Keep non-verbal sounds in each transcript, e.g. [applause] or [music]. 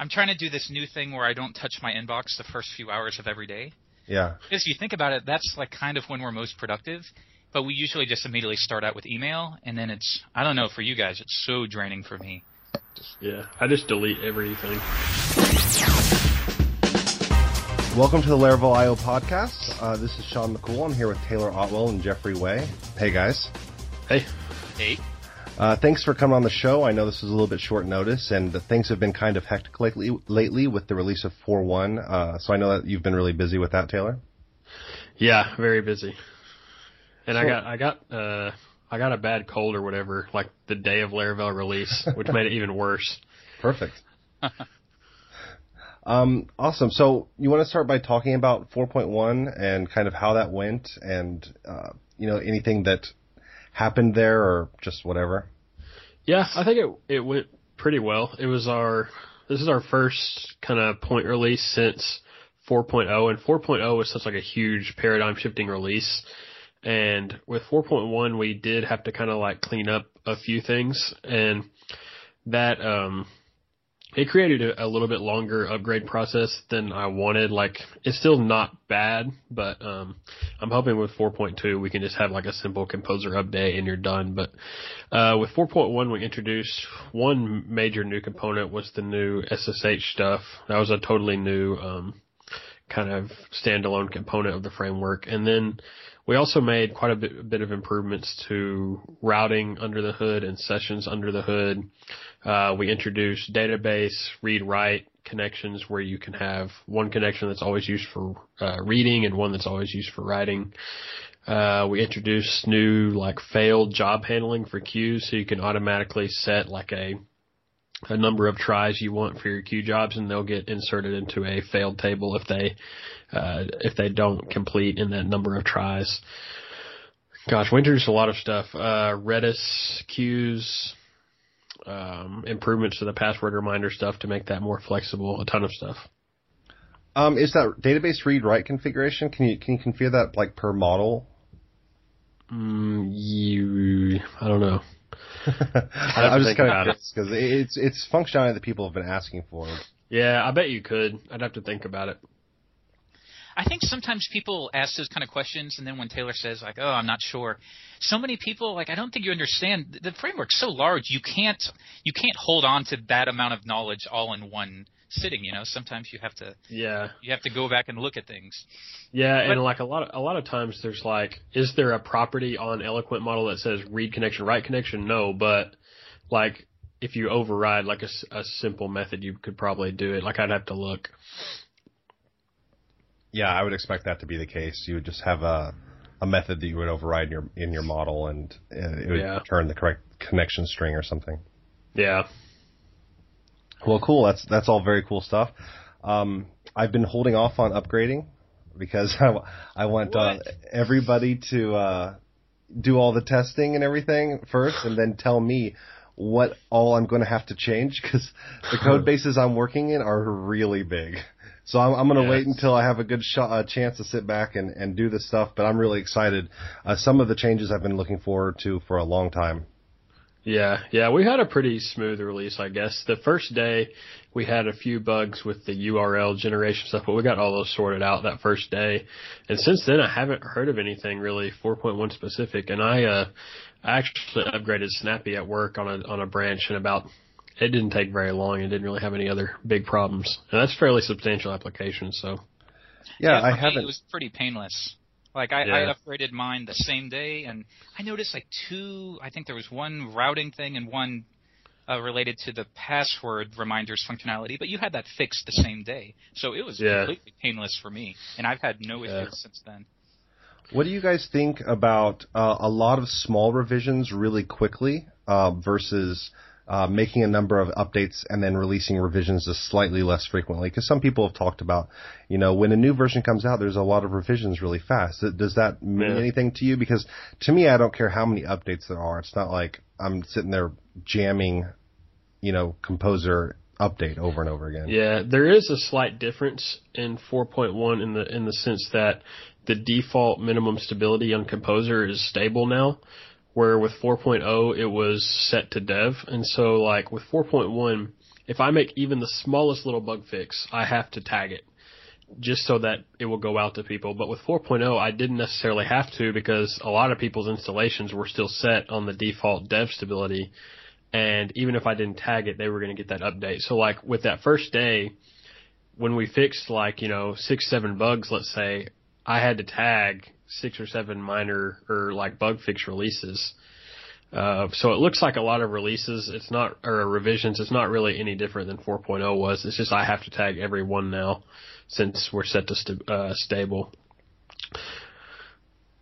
I'm trying to do this new thing where I don't touch my inbox the first few hours of every day. Yeah. Because if you think about it, that's like kind of when we're most productive. But we usually just immediately start out with email, and then it's I don't know for you guys, it's so draining for me. Yeah, I just delete everything. Welcome to the Laravel IO podcast. Uh, this is Shawn McCool. I'm here with Taylor Otwell and Jeffrey Way. Hey guys. Hey. Hey. Uh, thanks for coming on the show. I know this was a little bit short notice, and things have been kind of hectic lately, lately with the release of 4.1. Uh, so I know that you've been really busy with that, Taylor. Yeah, very busy. And I got I got uh I got a bad cold or whatever like the day of Laravel release, which made it even worse. [laughs] Perfect. [laughs] um, awesome. So you want to start by talking about 4.1 and kind of how that went, and uh, you know anything that happened there, or just whatever. Yeah, I think it it went pretty well. It was our this is our first kind of point release since 4.0, and 4.0 was such like a huge paradigm shifting release. And with 4.1, we did have to kind of like clean up a few things, and that um, it created a, a little bit longer upgrade process than I wanted. Like it's still not bad, but um, I'm hoping with 4.2 we can just have like a simple composer update and you're done. But uh, with 4.1 we introduced one major new component was the new SSH stuff. That was a totally new um, kind of standalone component of the framework, and then we also made quite a bit, a bit, of improvements to routing under the hood and sessions under the hood. Uh, we introduced database read write connections where you can have one connection that's always used for uh, reading and one that's always used for writing. Uh, we introduced new like failed job handling for queues so you can automatically set like a a number of tries you want for your queue jobs and they'll get inserted into a failed table if they uh, if they don't complete in that number of tries. Gosh, we introduced a lot of stuff. Uh, Redis queues, um, improvements to the password reminder stuff to make that more flexible. A ton of stuff. Um, is that database read write configuration? Can you can you configure that like per model? Mm, you, I don't know. I [laughs] am just kind of curious because it's it's functionality that people have been asking for. Yeah, I bet you could. I'd have to think about it. I think sometimes people ask those kind of questions, and then when Taylor says like, "Oh, I'm not sure," so many people like I don't think you understand the framework's so large you can't you can't hold on to that amount of knowledge all in one sitting. You know, sometimes you have to yeah you have to go back and look at things. Yeah, but, and like a lot of a lot of times there's like, is there a property on Eloquent model that says read connection, write connection? No, but like if you override like a, a simple method, you could probably do it. Like I'd have to look. Yeah, I would expect that to be the case. You would just have a a method that you would override in your in your model, and it would yeah. return the correct connection string or something. Yeah. Well, cool. That's that's all very cool stuff. Um, I've been holding off on upgrading because [laughs] I, I want uh, everybody to uh, do all the testing and everything first, and then tell me what all I'm going to have to change because the code [laughs] bases I'm working in are really big. So I'm, I'm going to yes. wait until I have a good shot, a chance to sit back and, and do this stuff. But I'm really excited. Uh, some of the changes I've been looking forward to for a long time. Yeah, yeah, we had a pretty smooth release, I guess. The first day we had a few bugs with the URL generation stuff, but we got all those sorted out that first day. And since then I haven't heard of anything really 4.1 specific. And I, uh, I actually upgraded Snappy at work on a, on a branch in about it didn't take very long. It didn't really have any other big problems, and that's fairly substantial application. So, yeah, yeah I haven't. It was pretty painless. Like I, yeah. I upgraded mine the same day, and I noticed like two. I think there was one routing thing and one uh, related to the password reminders functionality, but you had that fixed the same day, so it was yeah. completely painless for me, and I've had no issues yeah. since then. What do you guys think about uh, a lot of small revisions really quickly uh, versus uh, making a number of updates and then releasing revisions just slightly less frequently. Because some people have talked about, you know, when a new version comes out, there's a lot of revisions really fast. Does that mean yeah. anything to you? Because to me, I don't care how many updates there are. It's not like I'm sitting there jamming, you know, Composer update over and over again. Yeah, there is a slight difference in 4.1 in the in the sense that the default minimum stability on Composer is stable now where with 4.0 it was set to dev. And so like with 4.1, if I make even the smallest little bug fix, I have to tag it just so that it will go out to people. But with 4.0, I didn't necessarily have to because a lot of people's installations were still set on the default dev stability. And even if I didn't tag it, they were going to get that update. So like with that first day, when we fixed like, you know, six, seven bugs, let's say, I had to tag six or seven minor or like bug fix releases. Uh, so it looks like a lot of releases. It's not, or revisions. It's not really any different than 4.0 was. It's just I have to tag every one now since we're set to st- uh, stable.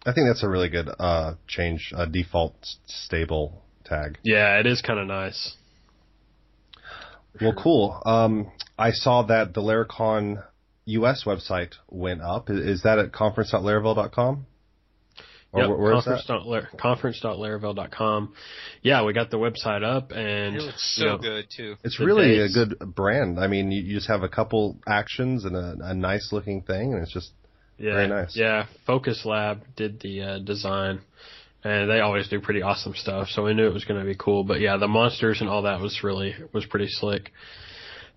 I think that's a really good uh, change, a default stable tag. Yeah, it is kind of nice. Well, cool. Um, I saw that the Laracon US website went up. Is that at conference.laravel.com? Or yep, where, conference. conference.laravel.com. Yeah, we got the website up and it looks so you know, good too. It's really dates. a good brand. I mean, you, you just have a couple actions and a, a, nice looking thing, and it's just yeah, very nice. Yeah, Focus Lab did the uh, design, and they always do pretty awesome stuff. So we knew it was going to be cool. But yeah, the monsters and all that was really was pretty slick.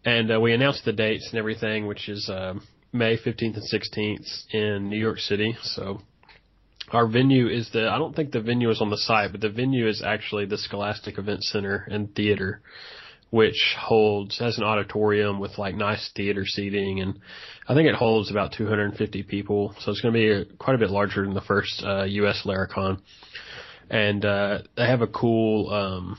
And uh, we announced the dates and everything, which is um, May 15th and 16th in New York City. So our venue is the, I don't think the venue is on the site, but the venue is actually the Scholastic Event Center and Theater, which holds, has an auditorium with like nice theater seating and I think it holds about 250 people. So it's going to be a, quite a bit larger than the first, uh, US Laracon. And, uh, they have a cool, um,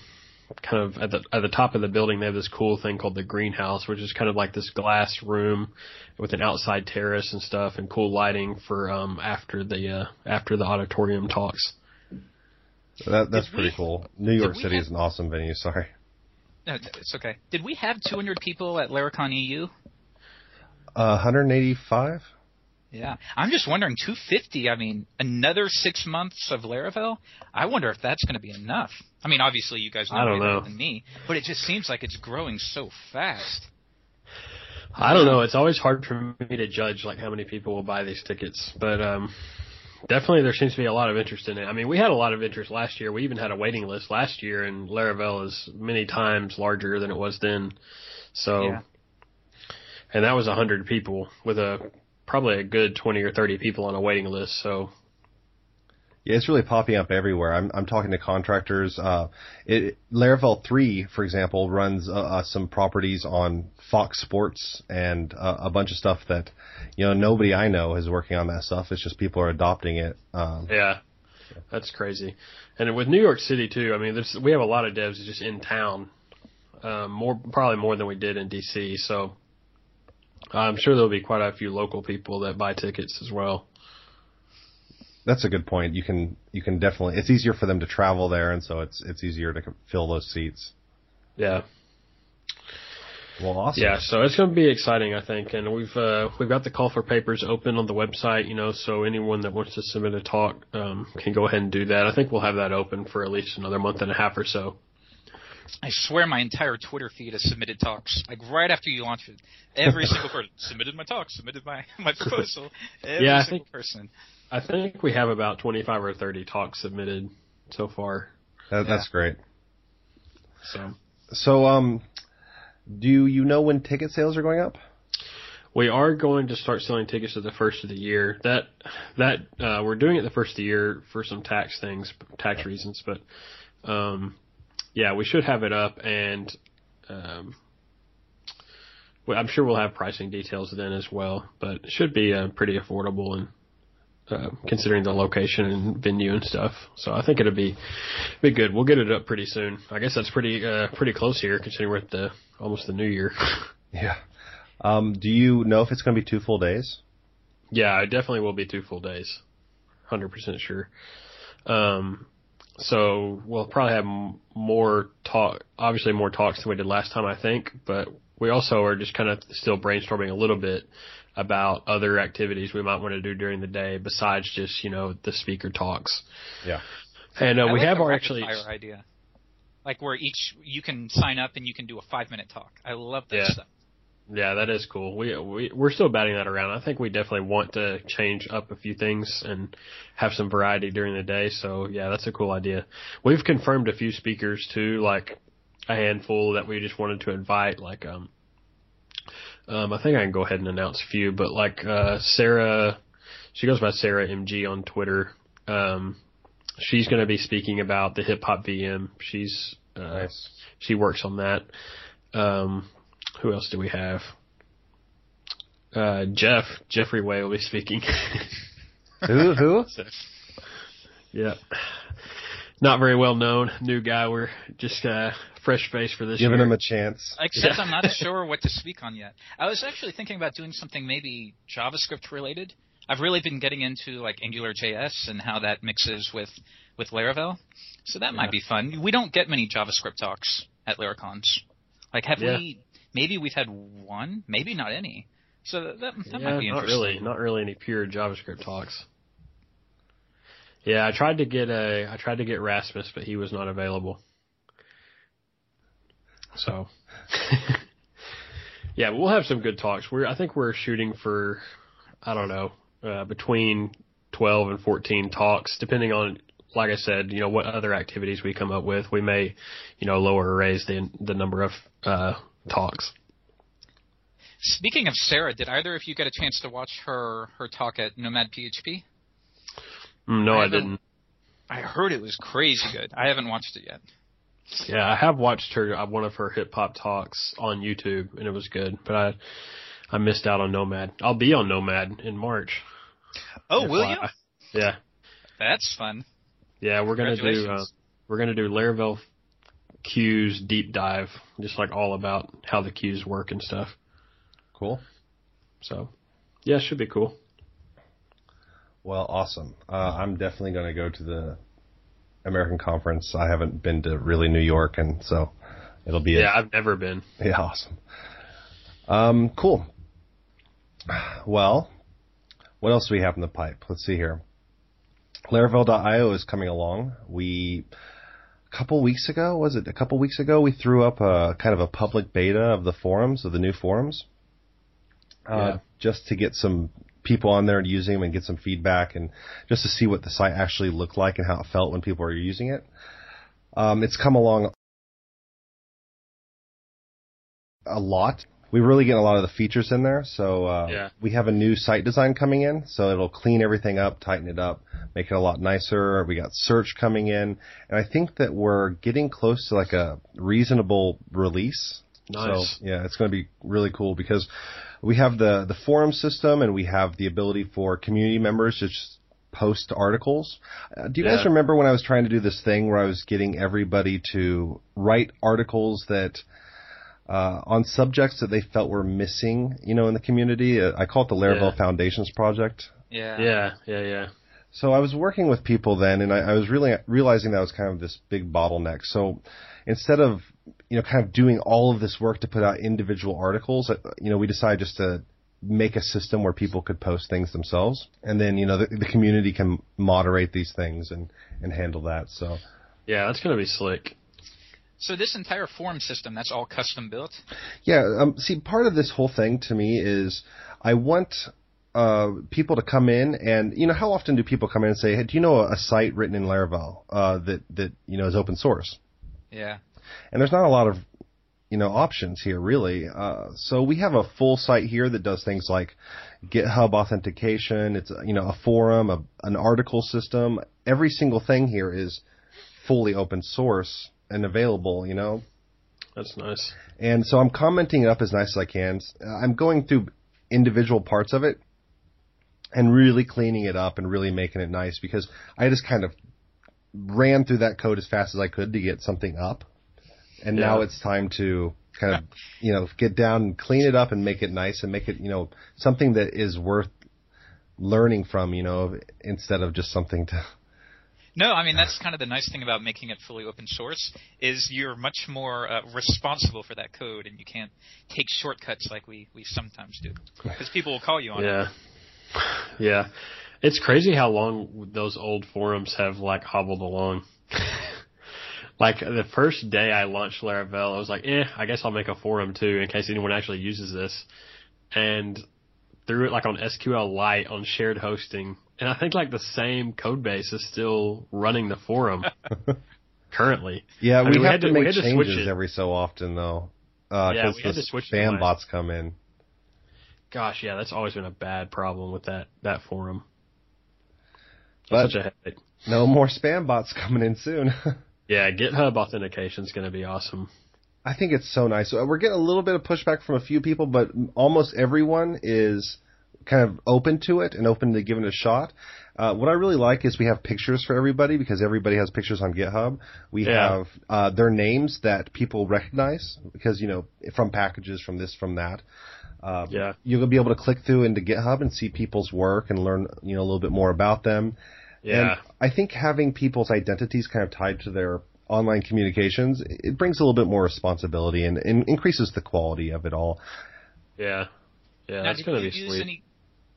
kind of at the at the top of the building they have this cool thing called the greenhouse, which is kind of like this glass room with an outside terrace and stuff and cool lighting for um after the uh after the auditorium talks. That that's did pretty we, cool. New York City have, is an awesome venue. Sorry. No, it's okay. Did we have 200 people at Laracon EU? Uh, 185. Yeah, I'm just wondering, 250. I mean, another six months of Laravel. I wonder if that's going to be enough. I mean, obviously you guys know I don't know. than me, but it just seems like it's growing so fast. I don't know. It's always hard for me to judge like how many people will buy these tickets, but um, definitely there seems to be a lot of interest in it. I mean, we had a lot of interest last year. We even had a waiting list last year, and Laravel is many times larger than it was then. So, yeah. and that was a hundred people with a probably a good 20 or 30 people on a waiting list. So yeah, it's really popping up everywhere. I'm I'm talking to contractors. Uh, it, Laravel three, for example, runs uh, uh, some properties on Fox Sports and uh, a bunch of stuff that you know nobody I know is working on that stuff. It's just people are adopting it. Um, yeah, that's crazy. And with New York City too, I mean, we have a lot of devs just in town, um, more probably more than we did in DC. So I'm sure there'll be quite a few local people that buy tickets as well. That's a good point. You can you can definitely it's easier for them to travel there, and so it's it's easier to fill those seats. Yeah. Well, awesome. Yeah, so it's going to be exciting, I think, and we've uh, we've got the call for papers open on the website, you know, so anyone that wants to submit a talk um, can go ahead and do that. I think we'll have that open for at least another month and a half or so. I swear my entire Twitter feed has submitted talks. Like right after you launch it, every single person [laughs] submitted my talk, submitted my [laughs] my proposal. [laughs] Every yeah, I single think, person. I think we have about twenty five or thirty talks submitted so far. That, that's yeah. great. So, so um, do you know when ticket sales are going up? We are going to start selling tickets at the first of the year. That that uh, we're doing it the first of the year for some tax things, tax reasons, but um, yeah, we should have it up, and um, I'm sure we'll have pricing details then as well. But it should be uh, pretty affordable and uh, considering the location and venue and stuff. So I think it'll be be good. We'll get it up pretty soon. I guess that's pretty uh, pretty close here, considering we're at the almost the new year. [laughs] yeah. Um, do you know if it's going to be two full days? Yeah, it definitely will be two full days. Hundred percent sure. Um, so we'll probably have more talk, obviously more talks than we did last time, I think, but we also are just kind of still brainstorming a little bit about other activities we might want to do during the day besides just, you know, the speaker talks. Yeah. And uh, we like have our actually idea. Like where each you can sign up and you can do a 5 minute talk. I love that yeah. stuff. Yeah, that is cool. We we we're still batting that around. I think we definitely want to change up a few things and have some variety during the day. So yeah, that's a cool idea. We've confirmed a few speakers too. Like a handful that we just wanted to invite. Like, um, um, I think I can go ahead and announce a few, but like uh, Sarah, she goes by Sarah MG on Twitter. Um, she's going to be speaking about the HipHop VM. She's uh, Nice. she works on that. Um, who else do we have? Uh, Jeff Jeffrey Way will be speaking. [laughs] Who? Who? [laughs] yeah, not very well known, new guy. We're just uh, fresh face for this Giving year. him a chance. Except Yeah. I'm not [laughs] sure what to speak on yet. I was actually thinking about doing something maybe JavaScript related. I've really been getting into like Angular JS and how that mixes with with Laravel. So that might be fun. We don't get many JavaScript talks at Laracons. Like have Yeah. we maybe we've had one, maybe not any. So that that, yeah, might be interesting. not really, not really any pure JavaScript talks. Yeah, I tried to get a, I tried to get Rasmus, but he was not available. So, [laughs] yeah, we'll have some good talks. We're, I think we're shooting for, I don't know, uh, between twelve and fourteen talks, depending on, like I said, you know, what other activities we come up with. We may, you know, lower or raise the the number of uh, talks. Speaking of Sarah, did either of you get a chance to watch her her talk at Nomad PHP? Mm, No, I I, didn't. I heard it was crazy good. I haven't watched it yet. Yeah, I have watched her uh, one of her HipHop talks on YouTube, and it was good. But I I missed out on Nomad. I'll be on Nomad in March. Oh, will you? Yeah, That's fun. yeah. We're gonna do uh, we're gonna do Laravel queues deep dive, just like all about how the queues work and stuff. Cool. So, yeah, it should be cool. Well, awesome. Uh, I'm definitely going to go to the American conference. I haven't been to really New York, and so it'll be Yeah, I've never been. yeah, awesome. Um, cool. Well, what else do we have in the pipe? Let's see here. Laravel.io is coming along. We couple weeks ago, was it a couple weeks ago? We threw up a kind of a public beta of the forums of the new forums, uh, Yeah. just to get some people on there and using them and get some feedback and just to see what the site actually looked like and how it felt when people were using it. Um, it's come along a lot. We really get a lot of the features in there. So uh, Yeah. we have a new site design coming in, so it'll clean everything up, tighten it up, make it a lot nicer. We got search coming in, and I think that we're getting close to like a reasonable release. Nice. So yeah, it's going to be really cool because we have the the forum system and we have the ability for community members to just post articles. Uh, do you guys remember when I was trying to do this thing where I was getting everybody to write articles that uh, on subjects that they felt were missing, you know, in the community? Uh, I call it the Laravel Yeah. Foundations Project. Yeah. Yeah, yeah, yeah. So I was working with people then, and I, I was really realizing that was kind of this big bottleneck. So instead of you know kind of doing all of this work to put out individual articles, uh, you know, we decided just to make a system where people could post things themselves, and then you know the, the community can moderate these things and and handle that. So Yeah, that's gonna be slick. So this entire form system, that's all custom built? Yeah, um, see, part of this whole thing to me is I want uh, people to come in and you know how often do people come in and say, "Hey, do you know a, a site written in Laravel uh, that that you know is open source?" Yeah. And there's not a lot of you know options here really. Uh, so we have a full site here that does things like GitHub authentication. It's you know a forum, a, an article system. Every single thing here is fully open source and available. You know. That's nice. And so I'm commenting it up as nice as I can. Uh, I'm going through individual parts of it and really cleaning it up and really making it nice because I just kind of ran through that code as fast as I could to get something up. And now it's time to kind of, you know, get down and clean it up and make it nice and make it, you know, something that is worth learning from, you know, instead of just something to, No, I mean that's kind of the nice thing about making it fully open source is you're much more uh, responsible for that code, and you can't take shortcuts like we we sometimes do because people will call you on it. Yeah. Yeah. It's crazy how long those old forums have like hobbled along. [laughs] like the first day I launched Laravel, I was like, eh, I guess I'll make a forum too in case anyone actually uses this. And threw it like on SQLite on shared hosting. And I think like the same code base is still running the forum. [laughs] currently. Yeah, I we, mean, we have had to to- we make changes every so often though. Uh, Yeah, we had the to switch spam bots come in. Gosh, yeah, that's always been a bad problem with that that forum. But- Such a headache. No more spam bots coming in soon. [laughs] Yeah, GitHub authentication is going to be awesome. I think it's so nice. We're getting a little bit of pushback from a few people, but almost everyone is kind of open to it and open to giving it a shot. Uh, what I really like is we have pictures for everybody because everybody has pictures on GitHub. We Yeah. have uh, their names that people recognize because you know from packages from this from that. Uh, Yeah. you'll be able to click through into GitHub and see people's work and learn you know a little bit more about them. Yeah. And I think having people's identities kind of tied to their online communications, it brings a little bit more responsibility and, and increases the quality of it all. Yeah. Yeah, Now, that's going to be sweet. Any,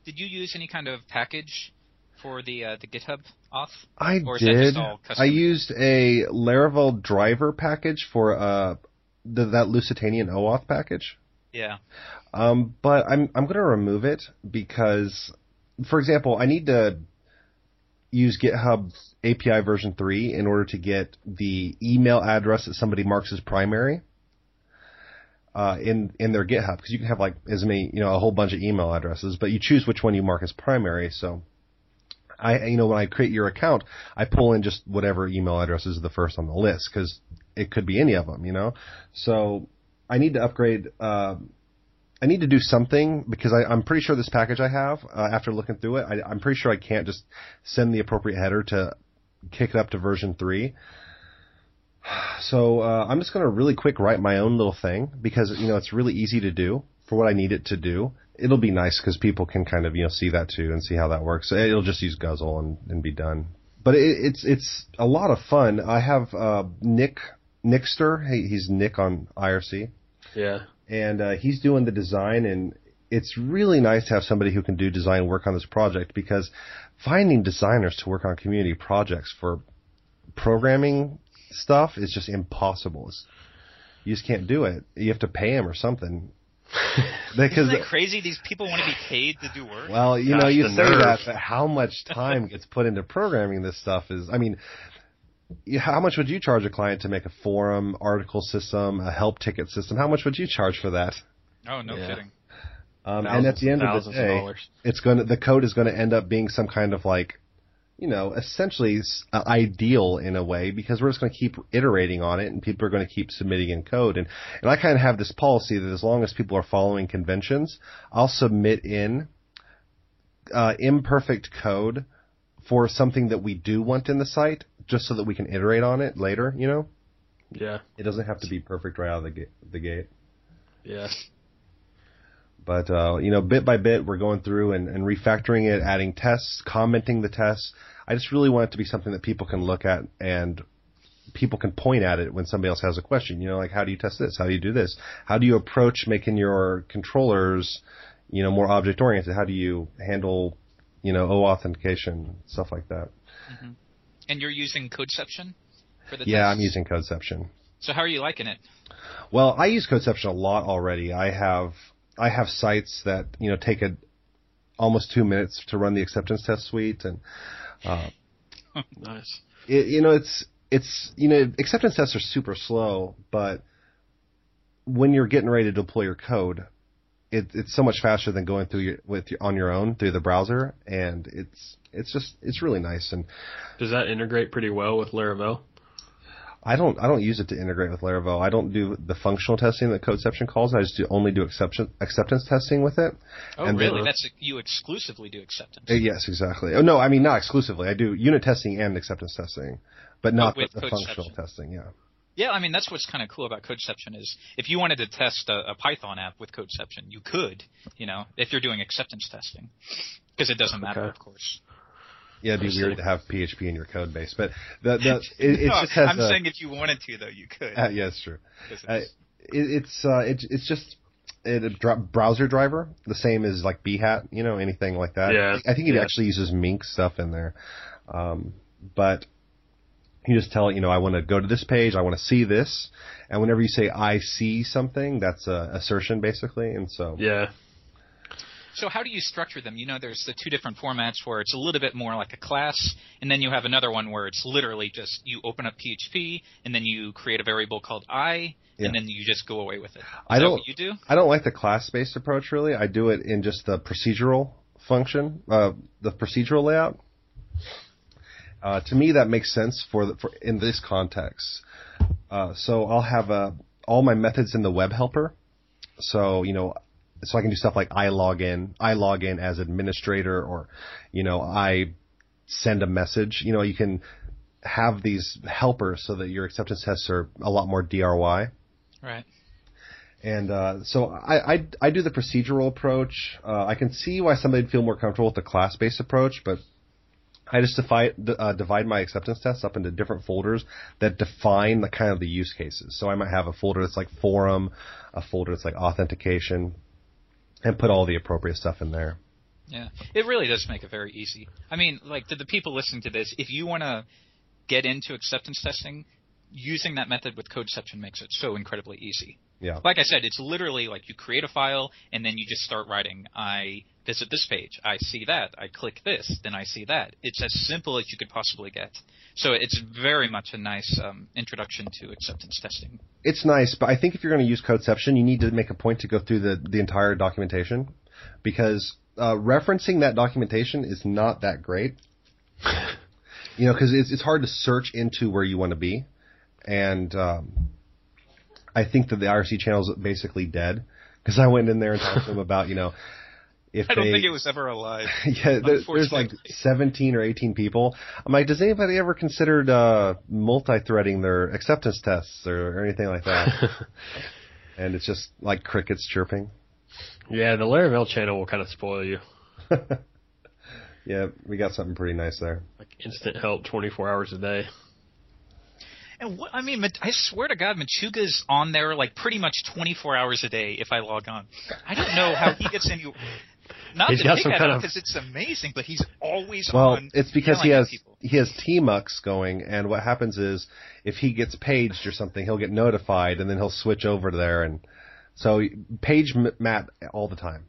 did you use any kind of package for the uh, the GitHub auth? I Or is that did. I used a Laravel driver package for uh, the, that Lusitanian OAuth package. Yeah. Um, but I'm I'm going to remove it because, for example, I need to use GitHub API version three in order to get the email address that somebody marks as primary. Uh, in in their GitHub because you can have like as many you know a whole bunch of email addresses, but you choose which one you mark as primary. So, I you know when I create your account, I pull in just whatever email address is the first on the list because it could be any of them, you know. So I need to upgrade. Uh, I need to do something because I, I'm pretty sure this package I have, uh, after looking through it, I, I'm pretty sure I can't just send the appropriate header to kick it up to version three. So uh, I'm just going to really quick write my own little thing because you know it's really easy to do for what I need it to do. It'll be nice because people can kind of you know see that too and see how that works. It'll just use Guzzle and, and be done. But it, it's it's a lot of fun. I have uh, Nick Nickster. He's Nick on IRC Yeah. and uh, he's doing the design and it's really nice to have somebody who can do design work on this project because finding designers to work on community projects for programming stuff is just impossible. It's, you just can't do it. You have to pay him or something. [laughs] because Isn't that crazy? These people want to be paid to do work. well, you know, you say nerve. that, but how much [laughs] time gets put into programming this stuff is, I mean, how much would you charge a client to make a forum, article system, a help ticket system? How much would you charge for that? oh, no Yeah. kidding. Um, and at the end of the day, dollars. it's going to the code is going to end up being some kind of like, you know, essentially uh, ideal in a way because we're just going to keep iterating on it and people are going to keep submitting in code and and I kind of have this policy that as long as people are following conventions, I'll submit in uh, imperfect code for something that we do want in the site just so that we can iterate on it later. You know, Yeah. it doesn't have to be perfect right out of the gate. The gate. Yeah. But uh, you know, bit by bit, we're going through and, and refactoring it, adding tests, commenting the tests. I just really want it to be something that people can look at and people can point at it when somebody else has a question. You know, like how do you test this? How do you do this? How do you approach making your controllers, you know, more object oriented? How do you handle, you know, O authentication stuff like that? And you're using Codeception for the Yeah, tests? I'm using Codeception. So how are you liking it? Well, I use Codeception a lot already. I have I have sites that you know take a almost two minutes to run the acceptance test suite, and uh, [laughs] Nice. it, you know it's it's you know acceptance tests are super slow, but when you're getting ready to deploy your code, it, it's so much faster than going through your with your, on your own through the browser, and it's it's just it's really nice and Does that integrate pretty well with Laravel? I don't I don't use it to integrate with Laravel. I don't do the functional testing that Codeception calls. I just do only do exception, acceptance testing with it. Oh, And then- really? That's you exclusively do acceptance. Uh, Yes, exactly. Oh no, I mean not exclusively. I do unit testing and acceptance testing, but not with the, the functional testing. Yeah. Yeah, I mean that's what's kind of cool about Codeception is if you wanted to test a, a Python app with Codeception, you could, you know, if you're doing acceptance testing, because it doesn't matter, Okay. of course. Yeah, it'd be I weird to have PHP in your code base, but the the [laughs] it, it No, just has I'm a, saying if you wanted to, though, you could. uh, yeah, it's true. 'cause Uh, it's- it, it's uh, it, it's just it, a dr- browser driver, the same as like Behat, you know, anything like that. Yeah, I think it yeah. actually uses Mink stuff in there, um, but you just tell it, you know, I want to go to this page, I want to see this, and whenever you say I see something, that's a assertion basically, and so Yeah. So how do you structure them? You know, there's the two different formats where it's a little bit more like a class, and then you have another one where it's literally just you open up PHP and then you create a variable called i, yeah. and then you just go away with it. Is I don't. you do? I don't like the class-based approach really. I do it in just the procedural function, uh, the procedural layout. Uh, to me, that makes sense for, the, for in this context. Uh, so I'll have uh, all my methods in the web helper. So you know, so I can do stuff like I log in, I log in as administrator, or you know, I send a message. You know, you can have these helpers so that your acceptance tests are a lot more DRY. Right. And uh, so I, I, I do the procedural approach. Uh, I can see why somebody'd feel more comfortable with the class-based approach, but I just divide, uh, divide my acceptance tests up into different folders that define the kind of the use cases. So I might have a folder that's like forum, a folder that's like authentication, and put all the appropriate stuff in there. Yeah, it really does make it very easy. I mean, like to the people listening to this, if you want to get into acceptance testing, using that method with Codeception makes it so incredibly easy. Yeah. Like I said, it's literally like you create a file and then you just start writing. I visit this page. I see that. I click this. Then I see that. It's as simple as you could possibly get. So it's very much a nice um, introduction to acceptance testing. It's nice, but I think if you're going to use Codeception, you need to make a point to go through the, the entire documentation because uh, referencing that documentation is not that great. [laughs] you know, because it's, it's hard to search into where you want to be. And um, I think that the IRC channel is basically dead because I went in there and talked to them about, you know, [laughs] if I don't they, think it was ever alive. [laughs] yeah, there, there's like 17 or 18 people. I'm like, does anybody ever considered uh, multi-threading their acceptance tests or, or anything like that? [laughs] and it's just like crickets chirping. Yeah, the Laravel channel will kind of spoil you. yeah, we got something pretty nice there. Like instant help 24 hours a day. And what, I mean, I swear to God, Machuga's on there like pretty much 24 hours a day if I log on. I don't know how he gets any. [laughs] Not he's to got some kind of- because it's amazing, but he's always on. Well, on. it's because he has people. he has Tmux going, and what happens is if he gets paged or something, he'll get notified, and then he'll switch over there, and so page M- Matt all the time.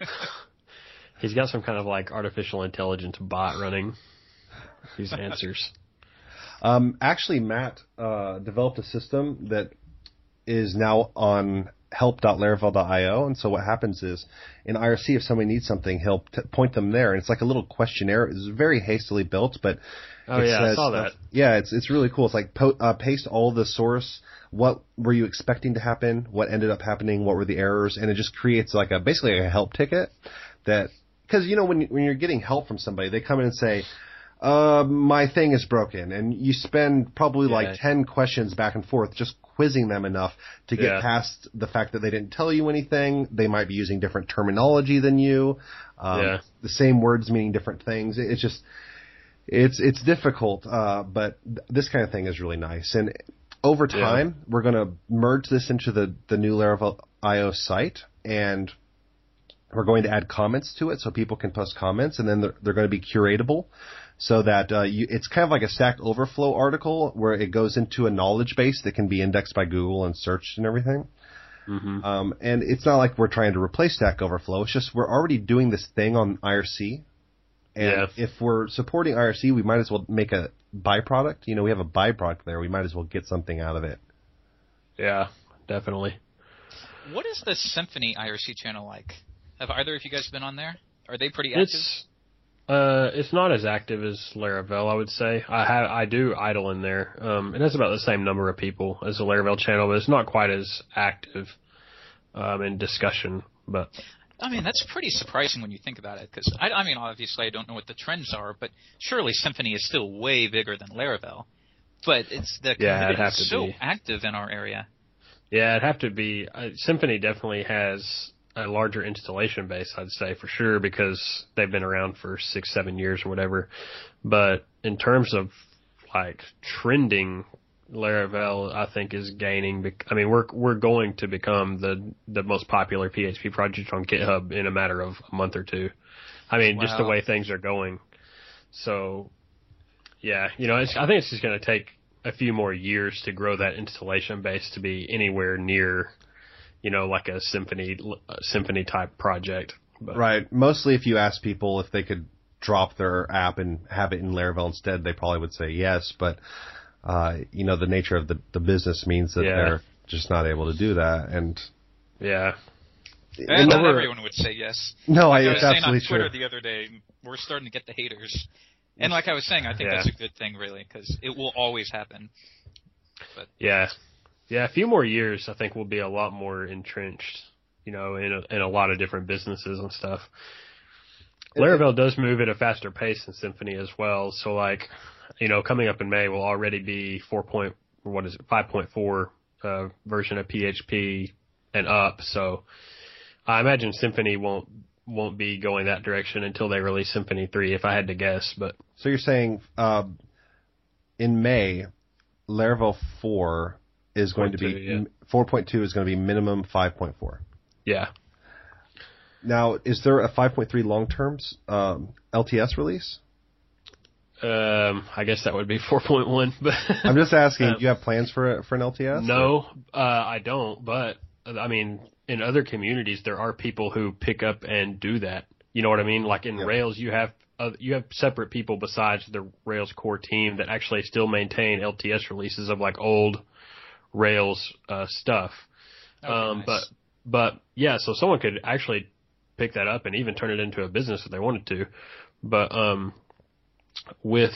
[laughs] He's got some kind of like artificial intelligence bot running these answers. Um, actually, Matt uh, developed a system that is now on help.laravel.io. And so what happens is in IRC, if somebody needs something, he'll t- point them there. And it's like a little questionnaire. It's very hastily built, but Oh yeah, I saw that. Yeah, it's it's really cool. It's like po- uh, paste all the source. What were you expecting to happen? What ended up happening? What were the errors? And it just creates like a basically a help ticket that because you know when when you're getting help from somebody, they come in and say. Uh, my thing is broken, and you spend probably Yeah. like ten questions back and forth just quizzing them enough to get Yeah. past the fact that they didn't tell you anything. They might be using different terminology than you. Um, Yeah. The same words meaning different things. It's just it's it's difficult, uh, but th- this kind of thing is really nice. And over Yeah. time, we're going to merge this into the the new Laravel IO site, and we're going to add comments to it so people can post comments, and then they're, they're going to be curatable. So that uh, you, it's kind of like a Stack Overflow article where it goes into a knowledge base that can be indexed by Google and searched and everything. hmm Um, and it's not like we're trying to replace Stack Overflow. It's just we're already doing this thing on IRC. And Yeah. if we're supporting IRC, we might as well make a byproduct. You know, we have a byproduct there. We might as well get something out of it. Yeah, definitely. What is the Symfony IRC channel like? Have either of you guys been on there? Are they pretty active? It's uh, it's not as active as Laravel, I would say. I have I do idle in there. Um, it has about the same number of people as the Laravel channel, but it's not quite as active um, in discussion. But I mean, that's pretty surprising when you think about it. Because I, I mean, obviously, I don't know what the trends are, but surely Symfony is still way bigger than Laravel. But it's the Yeah, it'd community have is to so be. active in our area. yeah, it'd have to be. Uh, Symfony definitely has a larger installation base, I'd say for sure, because they've been around for six, seven years or whatever. But in terms of like trending, Laravel, I think, is gaining. I mean, we're we're going to become the the most popular PHP project on GitHub in a matter of a month or two. I mean, just the way things are going. So, yeah, you know, it's, I think it's just going to take a few more years to grow that installation base to be anywhere near, you know, like a Symfony a Symfony type project. But. Right. Mostly, if you ask people if they could drop their app and have it in Laravel instead, they probably would say yes. But uh, you know, the nature of the the business means that Yeah. they're just not able to do that. And Yeah. And not everyone would say yes. no, I, Like I was it's saying on absolutely Twitter true. the other day, we're starting to get the haters. And like I was saying, I think Yeah. that's a good thing, really, because it will always happen. But Yeah. Yeah, a few more years, I think we'll be a lot more entrenched, you know, in a, in a lot of different businesses and stuff. Laravel does move at a faster pace than Symfony as well. So like, you know, coming up in May will already be 4 point, what is it, 5.4, uh, version of PHP and up. So I imagine Symfony won't, won't be going that direction until they release Symfony 3 if I had to guess, but So you're saying uh, in May, Laravel 4 is going to be 4.2, yeah. 4.2 is going to be minimum 5.4. yeah. Now, is there a 5.3 long term um, LTS release? Um, I guess that would be [laughs] 4.1, but [laughs] I'm just asking. Um, do you have plans for a, for an LTS? No, uh, I don't. But I mean, in other communities, there are people who pick up and do that. You know what I mean? Like in Yeah. Rails, you have uh, you have separate people besides the Rails core team that actually still maintain LTS releases of like old Rails uh, stuff. That Um, nice. but but yeah, so someone could actually pick that up and even turn it into a business if they wanted to. But um, with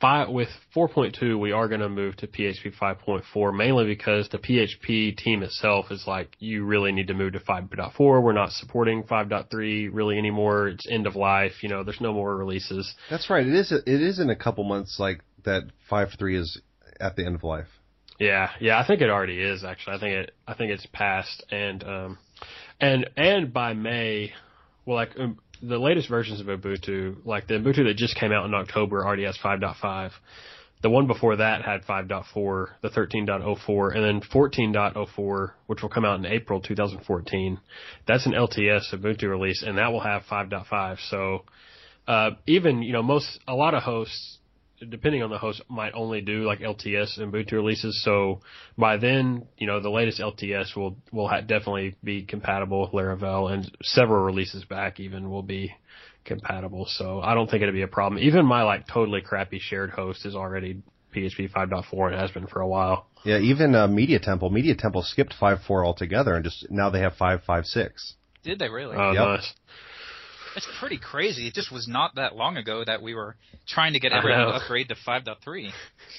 five with 4.2, we are going to move to PHP 5.4 mainly because the PHP team itself is like you really need to move to 5.4. We're not supporting 5.3 really anymore. It's end of life. You know, there's no more releases. That's right. It is. It is in a couple months. Like that. Five three is at the end of life. Yeah, yeah, I think it already is actually. I think it, I think it's passed, and um, and and by May, well, like um, the latest versions of Ubuntu, like the Ubuntu that just came out in October, already has 5.5. The one before that had 5.4, the 13.04, and then 14.04, which will come out in April 2014. That's an LTS Ubuntu release, and that will have 5.5. So uh, even you know most a lot of hosts depending on the host, might only do like LTS and Ubuntu releases. So by then, you know, the latest LTS will will ha- definitely be compatible with Laravel, and several releases back even will be compatible. So I don't think it'd be a problem. Even my like totally crappy shared host is already PHP 5.4 and has been for a while. Yeah. Even uh, Media Temple. Media Temple skipped 5.4 altogether and just now they have five five six. Did they really? Oh, Yep. nice. It's pretty crazy. It just was not that long ago that we were trying to get everyone to upgrade to 5.3.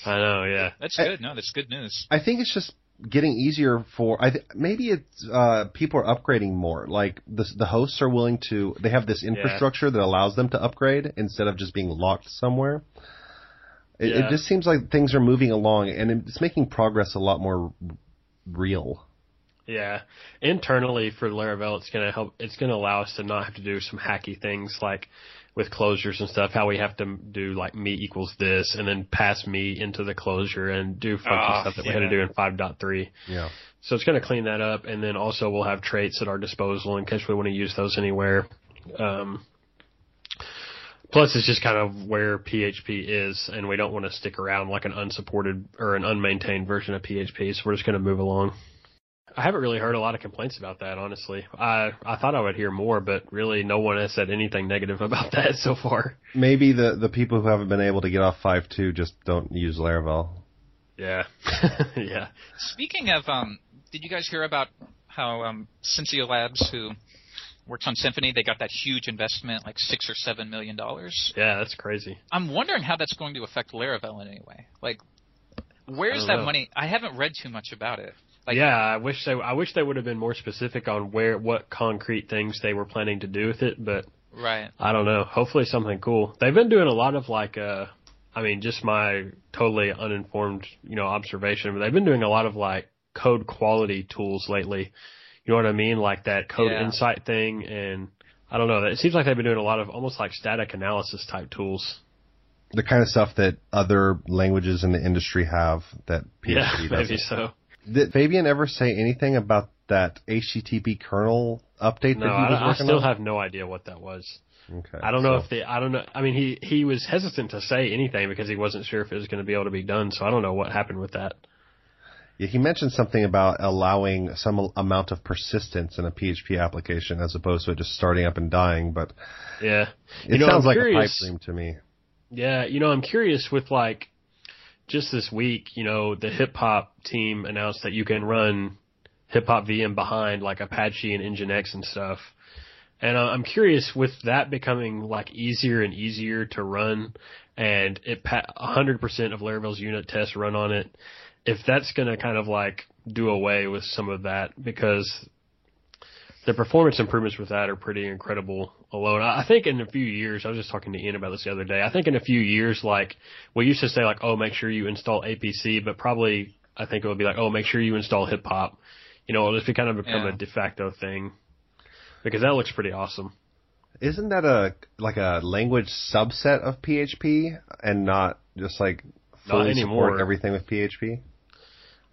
I know, yeah. That's I- good. No, that's good news. I think it's just getting easier for. I th- maybe it's uh, people are upgrading more. Like the the hosts are willing to. They have this infrastructure that allows them to upgrade instead of just being locked somewhere. It, Yeah. it just seems like things are moving along, and it's making progress a lot more real. Yeah, internally for Laravel, it's gonna help. It's gonna allow us to not have to do some hacky things like with closures and stuff. How we have to do like me equals this, and then pass me into the closure and do funky Ah, stuff that we had to do in 5.3. Yeah. So it's gonna clean that up, and then also we'll have traits at our disposal in case we want to use those anywhere. Um, plus, it's just kind of where PHP is, and we don't want to stick around like an unsupported or an unmaintained version of PHP. So we're just gonna move along. I haven't really heard a lot of complaints about that, honestly. I I thought I would hear more, but really no one has said anything negative [laughs] about that so far. Maybe the the people who haven't been able to get off five two just don't use Laravel. Yeah, [laughs] yeah, Speaking of, um, did you guys hear about how um, SensioLabs, who works on Symfony, they got that huge investment, like six or seven million dollars? yeah. That's crazy. I'm wondering how that's going to affect Laravel in any way. Like, where's that know. money? I haven't read too much about it. Like, yeah, I wish they I wish they would have been more specific on where what concrete things they were planning to do with it, but Right. I don't know. Hopefully something cool. They've been doing a lot of like uh I mean just my totally uninformed, you know, observation, but they've been doing a lot of like code quality tools lately. You know what I mean? Like that code Yeah. insight thing and I don't know. It seems like they've been doing a lot of almost like static analysis type tools. The kind of stuff that other languages in the industry have that PHP yeah, [laughs] doesn't. maybe so. Did Fabien ever say anything about that HTTP kernel update No, that he was I, I still on? have no idea what that was. Okay, I don't know so- if they. I don't know. I mean, he he was hesitant to say anything because he wasn't sure if it was going to be able to be done. So I don't know what happened with that. Yeah, he mentioned something about allowing some amount of persistence in a PHP application as opposed to it just starting up and dying. But yeah, it you know, sounds I'm like curious, a pipe dream to me. Yeah, you know, I'm curious with like just this week, you know, the HipHop team announced that you can run HipHop VM behind like Apache and Nginx and stuff. And I'm curious with that becoming like easier and easier to run and it 100% of Laravel's unit tests run on it. If that's going to kind of like do away with some of that because the performance improvements with that are pretty incredible alone. I think in a few years, I was just talking to Ian about this the other day. I think in a few years, like we used to say like, oh, make sure you install APC, but probably I think it would be like, oh, make sure you install HipHop. You know, it'll just be kind of become yeah. a de facto thing because that looks pretty awesome. Isn't that a like a language subset of PHP and not just like fully support everything with PHP?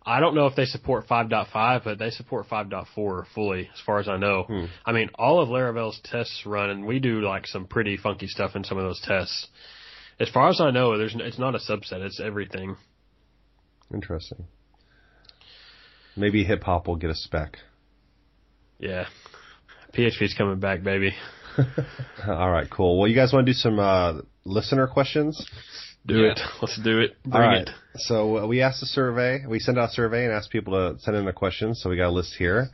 I don't know if they support 5.5, but they support 5.4 fully, as far as I know. Hmm. I mean, all of Laravel's tests run, and we do like some pretty funky stuff in some of those tests. As far as I know, there's it's not a subset; it's everything. Interesting. Maybe HipHop will get a spec. Yeah, PHP's coming back, baby. [laughs] all right, cool. Well, you guys want to do some uh, listener questions? Do yeah. it. [laughs] Let's do it. Bring All right. It. So uh, we asked a survey. We sent out a survey and asked people to send in their questions. So we got a list here.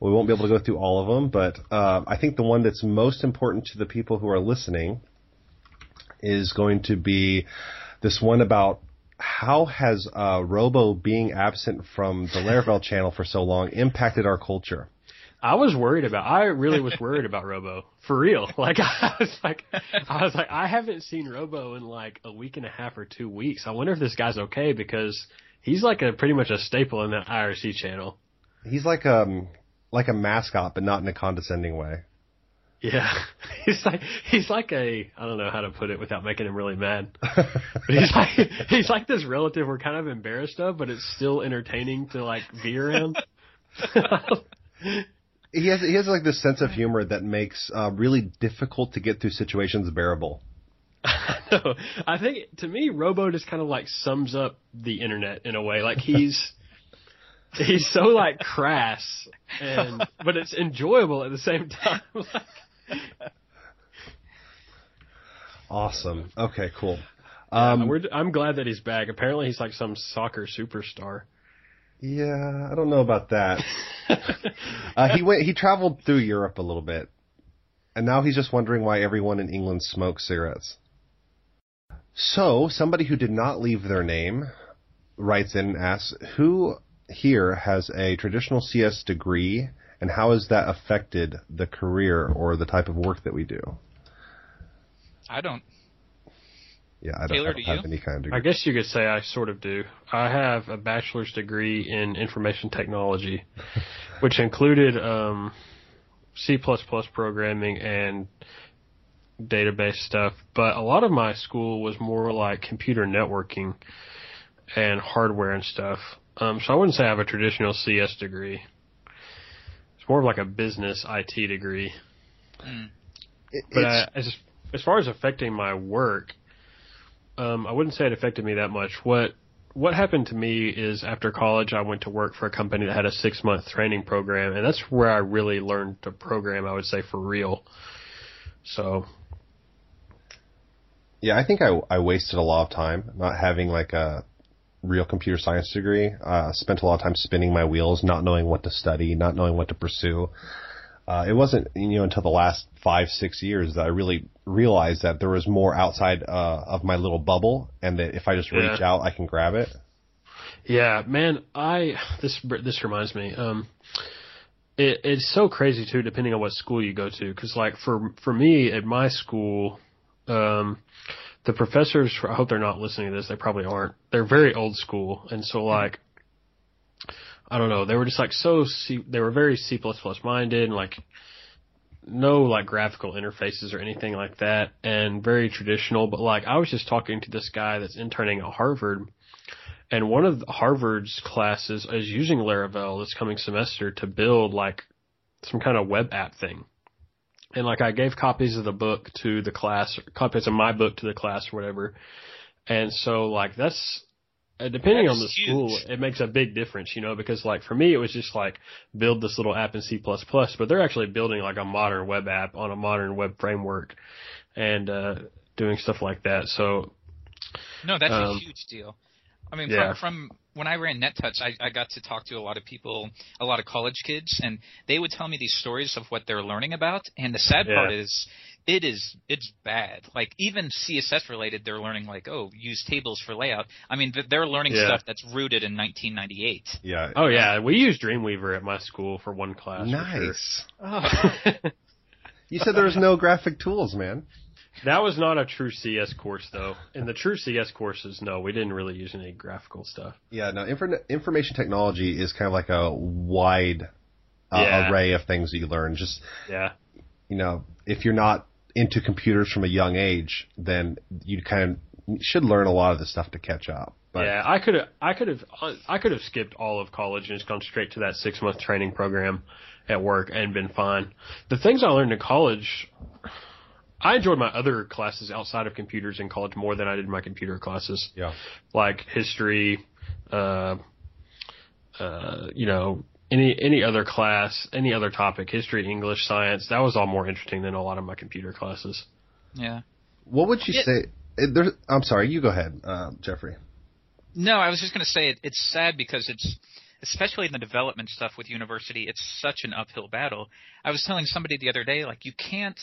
We won't be able to go through all of them, but uh, I think the one that's most important to the people who are listening is going to be this one about how has uh, Robo being absent from the Laravel channel for so long impacted our culture? I was worried about. I really was worried about Robo for real. [laughs] Like I was like, I was like, I haven't seen Robo in like a week and a half or two weeks. I wonder if this guy's okay because he's like a pretty much a staple in that IRC channel. He's like um like a mascot, but not in a condescending way. Yeah, [laughs] he's like he's like a I don't know how to put it without making him really mad. [laughs] but he's like he's like this relative we're kind of embarrassed of, but it's still entertaining to like be around he has he has like this sense of humor that makes uh, really difficult to get through situations bearable. no, [laughs] I think to me, Robo just kind of like sums up the internet in a way. Like he's [laughs] he's so like crass, and but it's enjoyable at the same time. [laughs] awesome. Okay, cool. Um, yeah, I'm glad that he's back. Apparently, he's like some soccer superstar. Yeah, I don't know about that. [laughs] uh, he went. He traveled through Europe a little bit, and now he's just wondering why everyone in England smokes cigarettes. So, somebody who did not leave their name writes in and asks, "Who here has a traditional CS degree, and how has that affected the career or the type of work that we do?" I don't. Yeah, I don't, Taylor, I don't have you? any kind of degree. I guess you could say I sort of do. I have a bachelor's degree in information technology, [laughs] which included um, C++ programming and database stuff. But a lot of my school was more like computer networking and hardware and stuff. Um, so I wouldn't say I have a traditional CS degree. It's more of like a business IT degree. Mm. but I, as as far as affecting my work, um, I wouldn't say it affected me that much. What what happened to me is after college, I went to work for a company that had a six month training program, and that's where I really learned to program. I would say for real. So. Yeah, I think I I wasted a lot of time not having like a real computer science degree. Uh, spent a lot of time spinning my wheels, not knowing what to study, not knowing what to pursue. Uh, it wasn't you know until the last five six years that I really realized that there was more outside uh, of my little bubble, and that if I just reach yeah. out, I can grab it. Yeah, man, I this this reminds me. Um, it, it's so crazy too, depending on what school you go to. Because like for for me at my school, um, the professors. I hope they're not listening to this. They probably aren't. They're very old school, and so like I don't know. They were just like so C. They were very C plus plus minded, and like no like graphical interfaces or anything like that, and very traditional. But like I was just talking to this guy that's interning at Harvard, and one of Harvard's classes is using Laravel this coming semester to build like some kind of web app thing. And like I gave copies of the book to the class, copies of my book to the class or whatever. And so like that's depending on the huge. school, it makes a big difference, you know, because like for me, it was just like build this little app in C++, but they're actually building like a modern web app on a modern web framework and, uh, doing stuff like that. So. No, that's um, a huge deal. I mean, yeah. from, from when I ran Nettuts, I, I got to talk to a lot of people, a lot of college kids, and they would tell me these stories of what they're learning about. And the sad yeah. part is, it is it's bad. Like even CSS related, they're learning like oh use tables for layout. I mean they're learning yeah. stuff that's rooted in 1998. Yeah. Oh yeah, we use Dreamweaver at my school for one class. Nice. Sure. Oh. [laughs] you said there was no graphic tools, man. That was not a true CS course though. In the true CS courses, no, we didn't really use any graphical stuff. Yeah, no. Infor- information technology is kind of like a wide uh, yeah. array of things that you learn. Just yeah. You know, if you're not into computers from a young age, then you kind of should learn a lot of this stuff to catch up. But yeah, I could have, I could have, I could have skipped all of college and just gone straight to that six month training program at work and been fine. The things I learned in college, I enjoyed my other classes outside of computers in college more than I did my computer classes. Yeah, like history, uh, uh, you know, any any other class, any other topic, history, English, science, that was all more interesting than a lot of my computer classes. Yeah. What would you yeah. say? There's, I'm sorry, you go ahead, uh, Jeffrey. No, I was just going to say it, it's sad because it's especially in the development stuff with university, it's such an uphill battle. I was telling somebody the other day, like you can't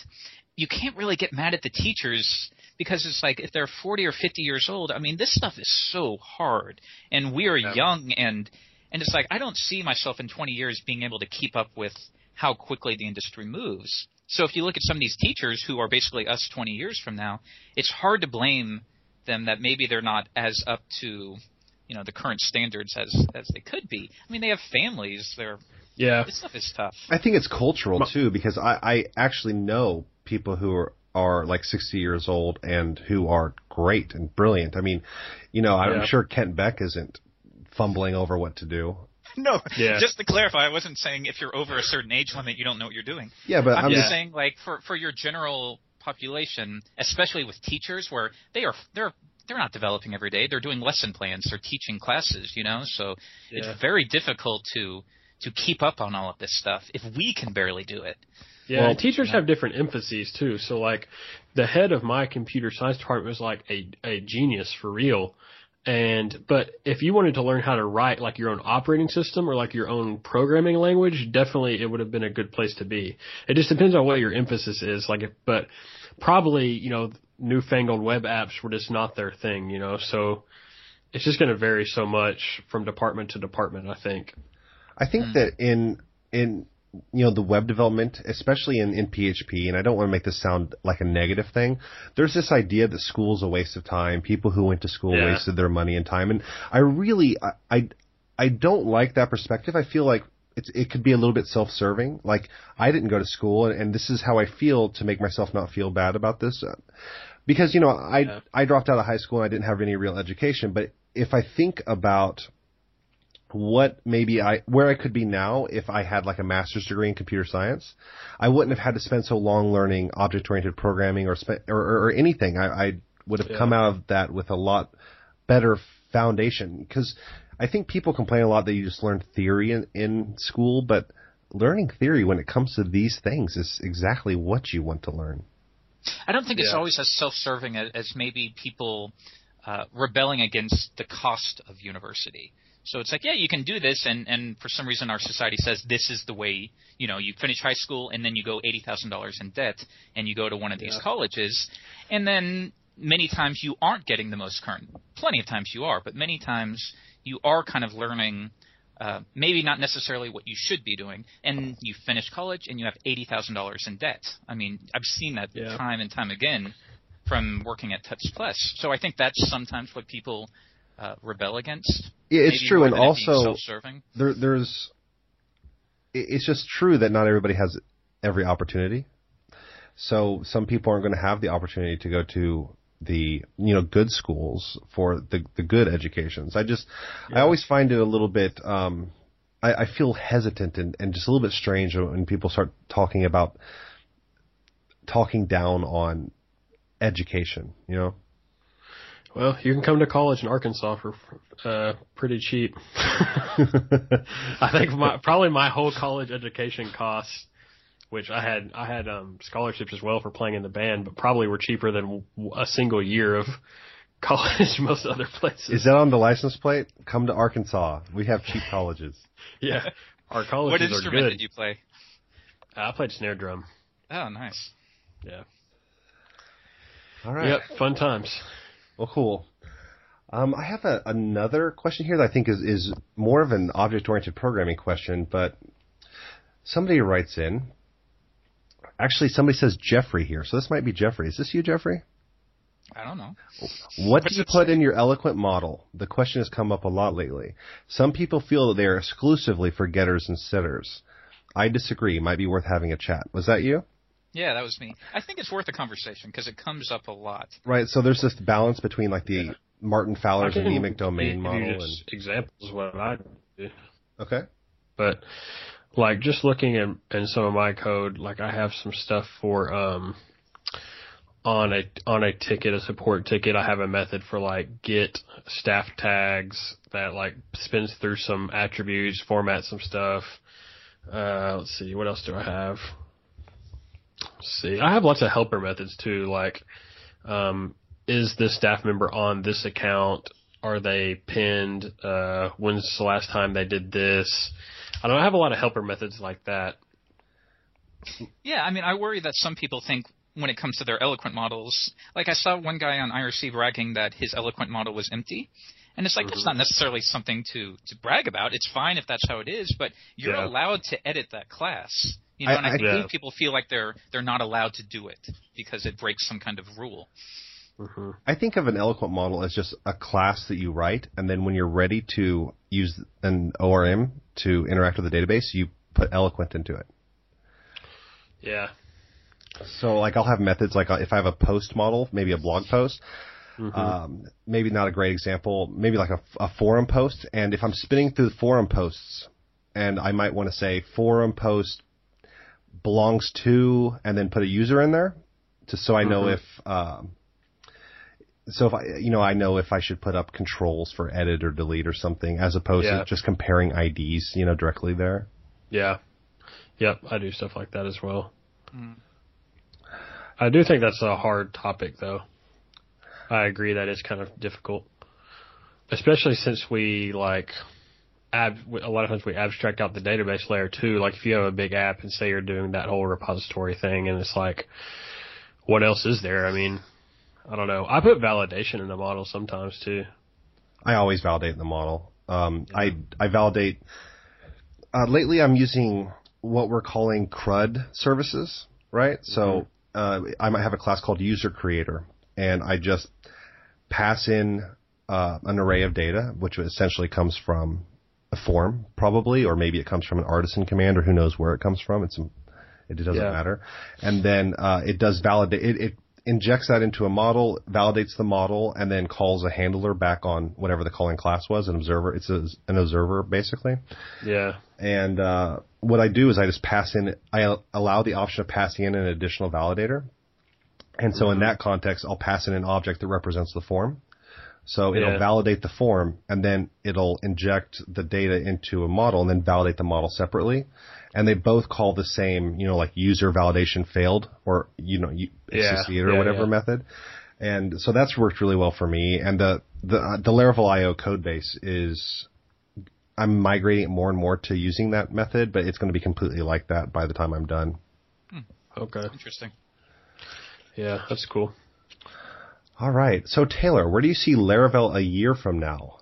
you can't really get mad at the teachers because it's like if they're 40 or 50 years old, I mean, this stuff is so hard, and we are yeah. young and and it's like I don't see myself in 20 years being able to keep up with how quickly the industry moves. So if you look at some of these teachers who are basically us 20 years from now, it's hard to blame them that maybe they're not as up to you know the current standards as as they could be. I mean, they have families. They're yeah. This stuff is tough. I think it's cultural too because I I actually know people who are are like 60 years old and who are great and brilliant. I mean, you know, I'm yeah. sure Kent Beck isn't fumbling over what to do. [laughs] No, yeah. just to clarify, I wasn't saying if you're over a certain age limit, you don't know what you're doing. Yeah, but I'm, I'm just saying like for for your general population, especially with teachers, where they are they're they're not developing every day. They're doing lesson plans. They're teaching classes. You know, so yeah. it's very difficult to to keep up on all of this stuff if we can barely do it. Yeah, well, teachers have different emphases too. So like the head of my computer science department was like a a genius for real. And but if you wanted to learn how to write like your own operating system or like your own programming language, definitely it would have been a good place to be. It just depends on what your emphasis is. Like if, but probably, you know, newfangled web apps were just not their thing, you know. So it's just going to vary so much from department to department, I think. I think mm. that in in you know the web development, especially in, in PHP, and I don't want to make this sound like a negative thing. There's this idea that school's a waste of time. People who went to school yeah. wasted their money and time, and I really I, I I don't like that perspective. I feel like it's, it could be a little bit self-serving. Like I didn't go to school, and, and this is how I feel to make myself not feel bad about this, uh, because you know I yeah. I dropped out of high school and I didn't have any real education. But if I think about what maybe I where I could be now if I had like a master's degree in computer science. I wouldn't have had to spend so long learning object oriented programming or, spe- or, or, or anything. I, I would have yeah. come out of that with a lot better foundation because I think people complain a lot that you just learn theory in, in school, but learning theory when it comes to these things is exactly what you want to learn. I don't think yeah. it's always as self-serving as, as maybe people uh, rebelling against the cost of university. So it's like, yeah, you can do this, and and for some reason our society says this is the way. You know, you finish high school and then you go eighty thousand dollars in debt, and you go to one of these yeah. colleges, and then many times you aren't getting the most current. Plenty of times you are, but many times you are kind of learning. Uh, maybe not necessarily what you should be doing, and you finish college and you have eighty thousand dollars in debt. I mean, I've seen that yeah. time and time again from working at Touch Plus. So I think that's sometimes what people uh, rebel against. Yeah, it's true, and also there, there's. It's just true that not everybody has every opportunity. So some people aren't going to have the opportunity to go to the you know good schools for the the good educations. I just yeah. I always find it a little bit. Um, I, I feel hesitant and, and just a little bit strange when people start talking about talking down on education. You know. Well, you can come to college in Arkansas for uh, pretty cheap. [laughs] I think my probably my whole college education costs, which I had I had um, scholarships as well for playing in the band, but probably were cheaper than a single year of [laughs] college most other places. Is that on the license plate? Come to Arkansas. We have cheap colleges. [laughs] yeah, our colleges what are instrument did you play? I played snare drum. Oh, nice. Yeah. All right. Yep. Fun times. Well, cool. Um, I have a, another question here that I think is, is more of an object-oriented programming question, but somebody writes in. Actually, somebody says Jeffrey here, so this might be Jeffrey. Is this you, Jeffrey? I don't know. What What's do you put say? in your eloquent model? The question has come up a lot lately. Some people feel that they are exclusively for getters and sitters. I disagree. Might be worth having a chat. Was that you? Yeah, that was me. I think it's worth a conversation because it comes up a lot. Right. So there's this balance between like the Martin Fowler's anemic domain give you model and examples what I do. okay. but like just looking at in some of my code, like I have some stuff for um on a on a ticket, a support ticket, I have a method for like get staff tags that like spins through some attributes, formats some stuff. Uh, let's see, what else do I have? See, I have lots of helper methods too. Like, um, is this staff member on this account? Are they pinned? Uh, when's the last time they did this? I don't know, I have a lot of helper methods like that. Yeah, I mean, I worry that some people think when it comes to their eloquent models, like I saw one guy on IRC bragging that his eloquent model was empty. And it's like that's Mhm. not necessarily something to to brag about. It's fine if that's how it is, but you're Yeah. allowed to edit that class. You know, I- and I, I- think Yeah. people feel like they're they're not allowed to do it because it breaks some kind of rule. hmm I think of an eloquent model as just a class that you write, and then when you're ready to use an ORM to interact with the database, you put eloquent into it. Yeah. So like I'll have methods like uh, if I have a post model, maybe a blog post, Mhm. um, maybe not a great example, maybe like a, a forum post, and if I'm spinning through the forum posts, and I might want to say forum post belongs to, and then put a user in there, just so I know Mhm. if, um, so if I, you know, I know if I should put up controls for edit or delete or something, as opposed Yeah. to just comparing IDs, you know, directly there. Yeah. Yep, I do stuff like that as well. Mm. I do think that's a hard topic though. I agree that it's kind of difficult. Especially since we like ab a lot of times we abstract out the database layer too. Like if you have a big app and say you're doing that whole repository thing and it's like what else is there? I mean, I don't know. I put validation in the model sometimes too. I always validate the model. Um, I I validate. Uh, lately, I'm using what we're calling CRUD services, right? So uh, I might have a class called User Creator, and I just pass in uh, an array of data, which essentially comes from a form, probably, or maybe it comes from an artisan command, or who knows where it comes from. It's it doesn't Yeah. matter. And then uh, it does validate. It, it injects that into a model, validates the model, and then calls a handler back on whatever the calling class was, an observer. It's a, an observer basically. Yeah. And uh, what I do is I just pass in. I allow the option of passing in an additional validator. And so in that context, I'll pass in an object that represents the form. So it'll Yeah. validate the form, and then it'll inject the data into a model, and then validate the model separately. And they both call the same, you know, like user validation failed, or you know, you, Yeah. associated or Yeah, whatever yeah. method. And so that's worked really well for me. And the the uh, the Laravel IO code base is I'm migrating more and more to using that method, but it's going to be completely like that by the time I'm done. Okay. Interesting. Yeah, that's cool. All right. So Taylor, where do you see Laravel a year from now?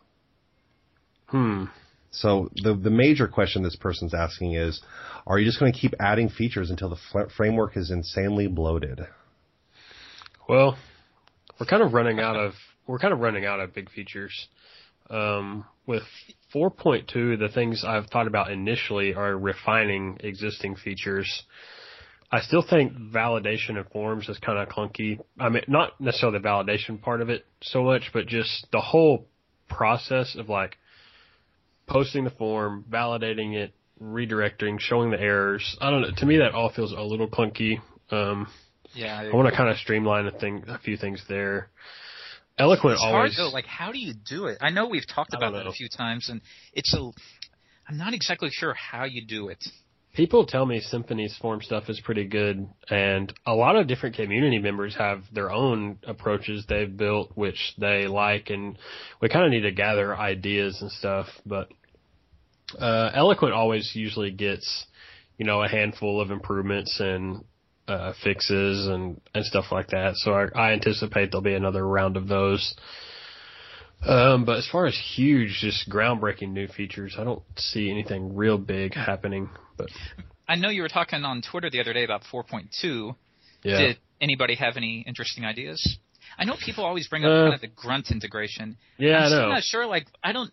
Hmm. So the the major question this person's asking is, are you just going to keep adding features until the fl- framework is insanely bloated? Well, we're kind of running out of we're kind of running out of big features. Um, with 4.2, the things I've thought about initially are refining existing features. I still think validation of forms is kind of clunky. I mean, not necessarily the validation part of it so much, but just the whole process of like posting the form, validating it, redirecting, showing the errors. I don't know. To me, that all feels a little clunky. Um, Yeah. I want to kind of streamline a thing, a few things there. Eloquent it's always. hard though. Like, how do you do it? I know we've talked about that know. a few times, and it's a. I'm not exactly sure how you do it. People tell me Symfony's form stuff is pretty good, and a lot of different community members have their own approaches they've built, which they like, and we kind of need to gather ideas and stuff. But uh, Eloquent always usually gets, you know, a handful of improvements and uh, fixes and and stuff like that. So I, I anticipate there'll be another round of those. Um, but as far as huge, just groundbreaking new features, I don't see anything real big happening. But I know you were talking on Twitter the other day about 4.2. yeah. Did anybody have any interesting ideas? I know people always bring up Uh, kind of the grunt integration. Yeah, I'm I know. not sure. Like, I don't,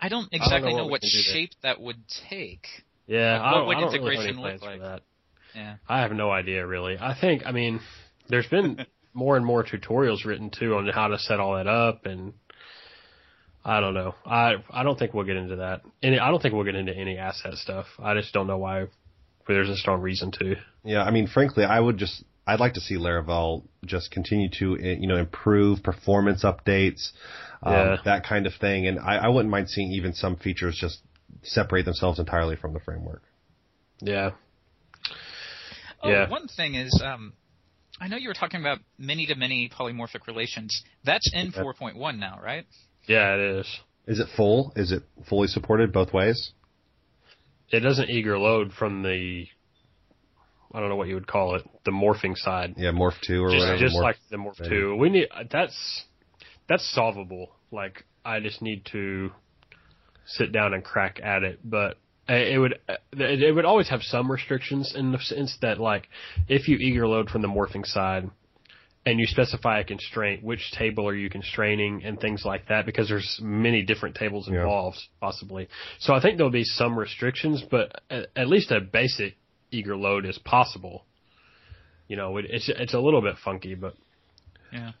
I don't exactly know know, what what can do there. shape that would take. Yeah, Like, I what don't, would I don't really have look like? that. Yeah. I have no idea really. I think, I mean, there's been [laughs] more and more tutorials written too on how to set all that up, and I don't know. I I don't think we'll get into that. Any, I don't think we'll get into any asset stuff. I just don't know why. There's a strong reason to. Yeah, I mean, frankly, I would just, I'd like to see Laravel just continue to, eh, you know, improve performance updates, um, Yeah. that kind of thing. And I, I wouldn't mind seeing even some features just separate themselves entirely from the framework. Yeah. Oh, Yeah. one thing is, um, I know you were talking about many-to-many polymorphic relations. That's in 4.1 now, right? Yeah, it is. Is it full? Is it fully supported both ways? It doesn't eager load from the. I don't know what you would call it, the morphing side. Yeah, MorphTo or just, whatever. just Morph- like the morph Maybe. two. We need that's that's solvable. Like I just need to sit down and crack at it, but uh, it would it it would always have some restrictions in the sense that like if you eager load from the morphing side and you specify a constraint, which table are you constraining and things like that because there's many different tables Yeah. involved possibly. So I think there'll be some restrictions, but at, at least a basic eager load is possible. You know, it, it's it's a little bit funky, but Yeah.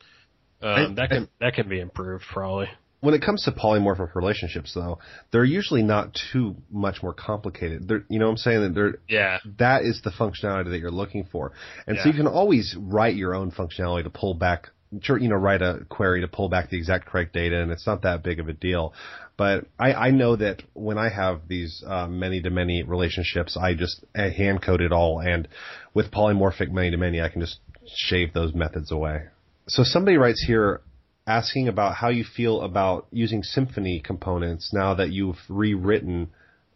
um, I- that can that can be improved probably. When it comes to polymorphic relationships, though, they're usually not too much more complicated. They're, you know what I'm saying? That they're, Yeah, that is the functionality that you're looking for. And so you can always write your own functionality to pull back, you know, write a query to pull back the exact correct data, and it's not that big of a deal. But I, I know that when I have these uh, many-to-many relationships, I just hand code it all, and with polymorphic many-to-many, I can just shave those methods away. So somebody writes here asking about how you feel about using Symfony components now that you've rewritten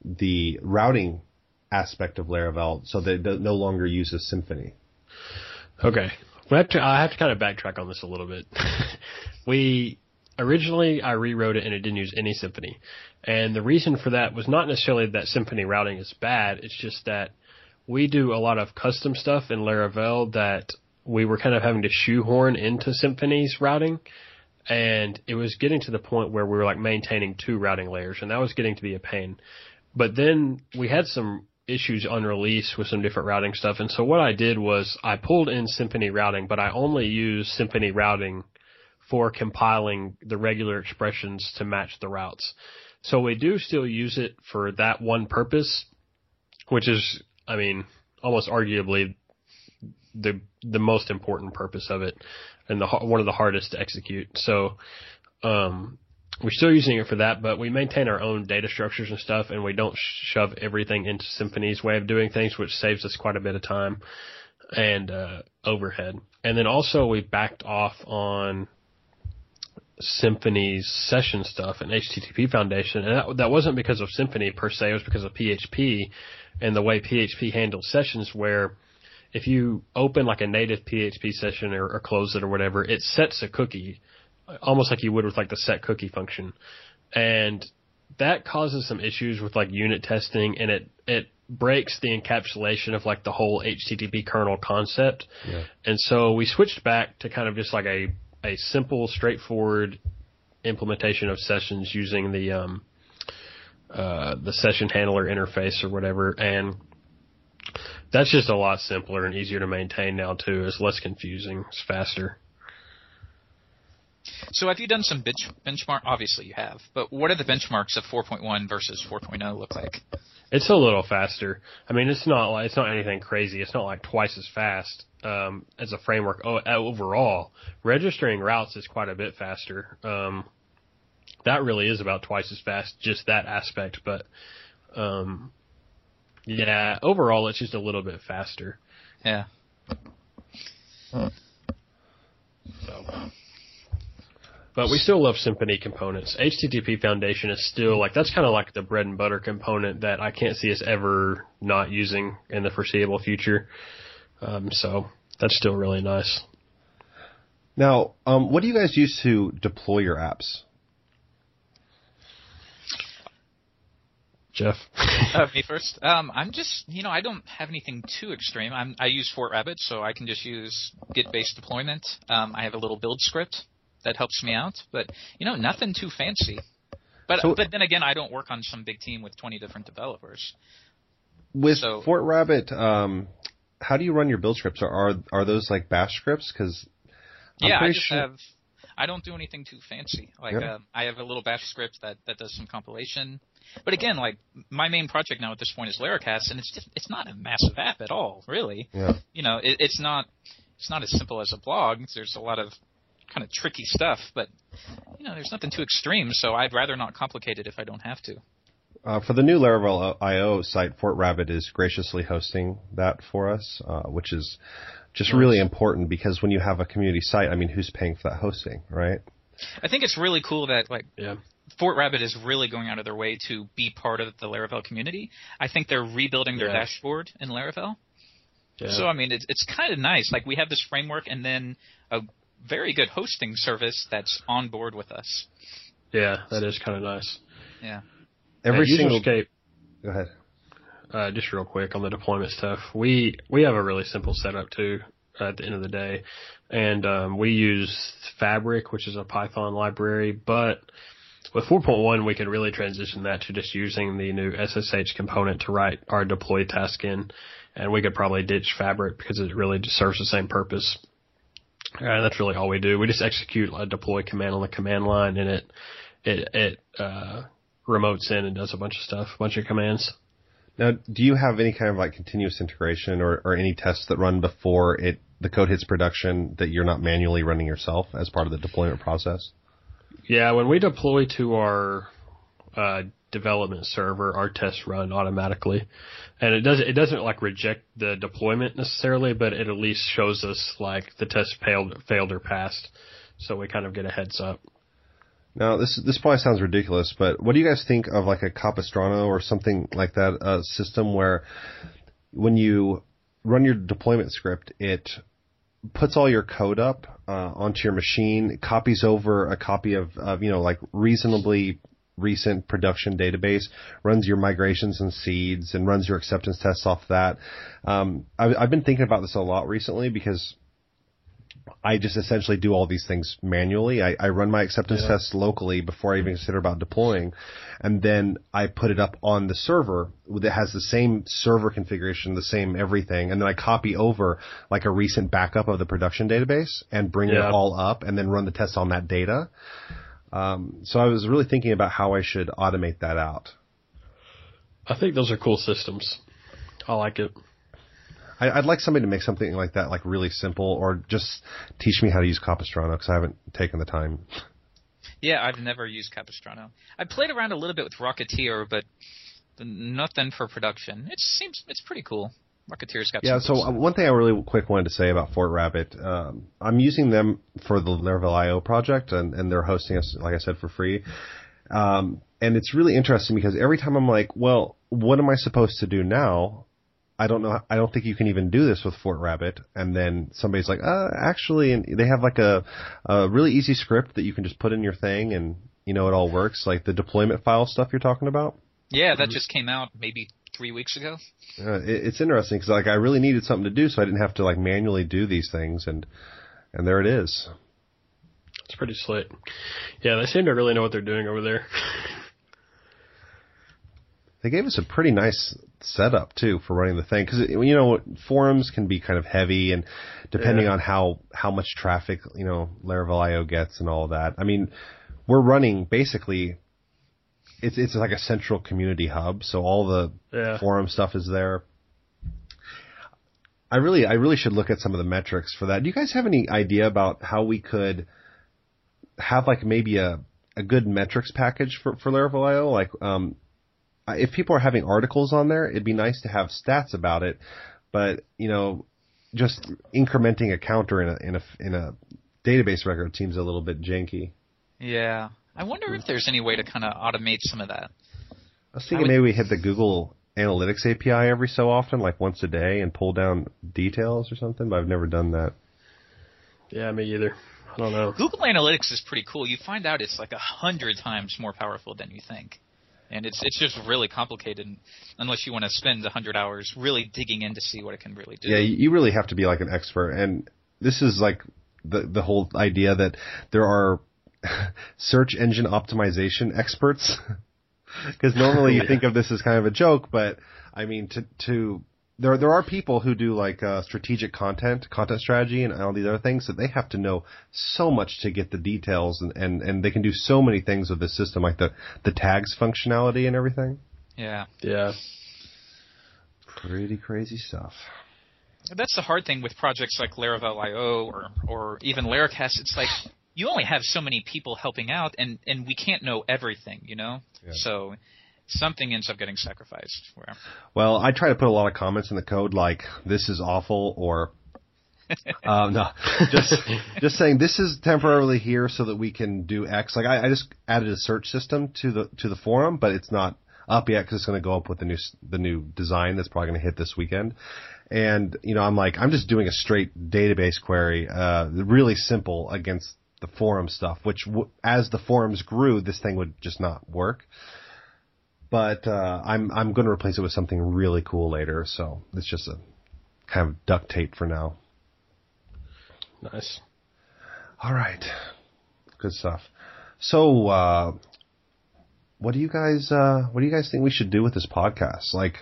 the routing aspect of Laravel so that it no longer uses Symfony. Okay. I have to kind of backtrack on this a little bit. [laughs] we originally I rewrote it and it didn't use any Symfony, and the reason for that was not necessarily that Symfony routing is bad. It's just that we do a lot of custom stuff in Laravel that we were kind of having to shoehorn into Symfony's routing. And it was getting to the point where we were like maintaining two routing layers, and that was getting to be a pain. But then we had some issues on release with some different routing stuff. And so what I did was I pulled in Symfony routing, but I only use Symfony routing for compiling the regular expressions to match the routes. So we do still use it for that one purpose, which is, I mean, almost arguably the the most important purpose of it and the one of the hardest to execute. So um we're still using it for that, but we maintain our own data structures and stuff, and we don't shove everything into Symfony's way of doing things, which saves us quite a bit of time and uh, overhead. And then also we backed off on Symfony's session stuff and HTTP Foundation, and that, that wasn't because of Symfony per se; it was because of PHP and the way PHP handles sessions, where if you open like a native PHP session or, or close it or whatever, it sets a cookie almost like you would with like the set cookie function. And that causes some issues with like unit testing and it, it breaks the encapsulation of like the whole HTTP kernel concept. Yeah. And so we switched back to kind of just like a, a simple, straightforward implementation of sessions using the, um, uh, the session handler interface or whatever. And that's just a lot simpler and easier to maintain now too. It's less confusing. It's faster. So have you done some bench, benchmark? Obviously you have, but what are the benchmarks of 4.1 versus 4.0 look like? It's a little faster. I mean, it's not like it's not anything crazy. It's not like twice as fast um, as a framework oh, overall. Registering routes is quite a bit faster. Um, that really is about twice as fast, just that aspect. But um, yeah, overall, it's just a little bit faster. Yeah. So. But we still love Symfony components. HTTP Foundation is still like that's kind of like the bread and butter component that I can't see us ever not using in the foreseeable future. Um, so that's still really nice. Now, um, what do you guys use to deploy your apps? Jeff? [laughs] uh, me first. Um, I'm just, you know, I don't have anything too extreme. I'm, I use fortrabbit, so I can just use Git-based deployment. Um, I have a little build script that helps me out, but you know, nothing too fancy. But so, but then again, I don't work on some big team with 20 different developers. With so, fortrabbit, um, how do you run your build scripts? Are are are those like Bash scripts? Because yeah, I just sure... have. I don't do anything too fancy. Like yeah. uh, I have a little Bash script that that does some compilation. But again, like my main project now at this point is Laracast, and it's just it's not a massive app at all, really. Yeah. You know, it, it's not it's not as simple as a blog. There's a lot of kind of tricky stuff, but you know, there's nothing too extreme. So I'd rather not complicate it if I don't have to. Uh, for the new Laravel IO site, fortrabbit is graciously hosting that for us, uh, which is just nice. really important because when you have a community site, I mean, who's paying for that hosting, right? I think it's really cool that like yeah. Fort Rabbit is really going out of their way to be part of the Laravel community. I think they're rebuilding their yeah. dashboard in Laravel. Yeah. So I mean, it's it's kind of nice. Like we have this framework and then a very good hosting service that's on board with us. Yeah, that is kind of nice. Yeah. Every single escape. Go ahead. Uh, just real quick on the deployment stuff. We we have a really simple setup too. At the end of the day, and um, we use Fabric, which is a Python library, but with 4.1, we can really transition that to just using the new SSH component to write our deploy task in, and we could probably ditch Fabric because it really just serves the same purpose. And that's really all we do. We just execute a deploy command on the command line, and it it it uh, remotes in and does a bunch of stuff, a bunch of commands. Now, do you have any kind of like continuous integration or, or any tests that run before it the code hits production that you're not manually running yourself as part of the deployment process? Yeah, when we deploy to our uh, development server, our tests run automatically, and it doesn't it doesn't like reject the deployment necessarily, but it at least shows us like the test failed failed or passed, so we kind of get a heads up. Now this this probably sounds ridiculous, but what do you guys think of like a Capistrano or something like that system where when you run your deployment script, it puts all your code up uh, onto your machine, copies over a copy of, of you know like reasonably recent production database, runs your migrations and seeds, and runs your acceptance tests off that. Um, I, I've been thinking about this a lot recently because I just essentially do all these things manually. I, I run my acceptance yeah. tests locally before I even consider about deploying, and then I put it up on the server that has the same server configuration, the same everything, and then I copy over like a recent backup of the production database and bring yeah. it all up, and then run the tests on that data. Um, so I was really thinking about how I should automate that out. I think those are cool systems. I like it. I, would like somebody to make something like that, like really simple, or just teach me how to use Capistrano because I haven't taken the time. Yeah, I've never used Capistrano. I played around a little bit with Rocketeer, but nothing for production. It seems it's pretty cool. Rocketeer's got yeah. so one thing I really quick wanted to say about fortrabbit, um, I'm using them for the Laravel IO project, and, and they're hosting us, like I said, for free. Um, and it's really interesting because every time I'm like, well, what am I supposed to do now? I don't know. I don't think you can even do this with fortrabbit. And then somebody's like, uh, actually, and they have like a, a really easy script that you can just put in your thing, and you know it all works. Like the deployment file stuff you're talking about. Yeah, that just came out maybe three weeks ago. Uh, it, it's interesting because like I really needed something to do, so I didn't have to like manually do these things, and and there it is. It's pretty slick. Yeah, they seem to really know what they're doing over there. [laughs] they gave us a pretty nice setup too for running the thing because you know forums can be kind of heavy and depending yeah. on how how much traffic you know Laravel IO gets and all that. I mean, we're running basically. It's it's like a central community hub, so all the yeah. forum stuff is there. I really I really should look at some of the metrics for that. Do you guys have any idea about how we could have like maybe a a good metrics package for for Laravel IO? Like um, if people are having articles on there, it'd be nice to have stats about it. But you know, just incrementing a counter in a in a in a database record seems a little bit janky. Yeah, I wonder if there's any way to kind of automate some of that. I was thinking I would, maybe we hit the Google Analytics API every so often, like once a day, and pull down details or something. But I've never done that. Yeah, me either. I don't know. Google Analytics is pretty cool. You find out it's like a hundred times more powerful than you think and it's it's just really complicated unless you want to spend a hundred hours really digging in to see what it can really do. Yeah, you really have to be like an expert, and this is like the the whole idea that there are [laughs] search engine optimization experts. [laughs] Because normally you [laughs] think of this as kind of a joke, but I mean to to there there are people who do like uh, strategic content, content strategy, and all these other things that they have to know so much to get the details, and and and they can do so many things with the system, like the the tags functionality and everything. Yeah. Yeah. Pretty crazy stuff. That's the hard thing with projects like Laravel IO or or even Laracast. It's like you only have so many people helping out, and and we can't know everything, you know. Yeah. So something ends up getting sacrificed. Where... Well, I try to put a lot of comments in the code like "this is awful" or um, [laughs] no, just just saying this is temporarily here so that we can do X. Like I, I just added a search system to the to the forum, but it's not up yet because it's going to go up with the new the new design that's probably going to hit this weekend. And you know, I'm like, I'm just doing a straight database query, uh, really simple against the forum stuff. Which, w- as the forums grew, this thing would just not work but uh, I'm I'm going to replace it with something really cool later. So it's just a kind of duct tape for now. Nice. All right, good stuff. So, uh, what do you guys uh, what do you guys think we should do with this podcast? Like,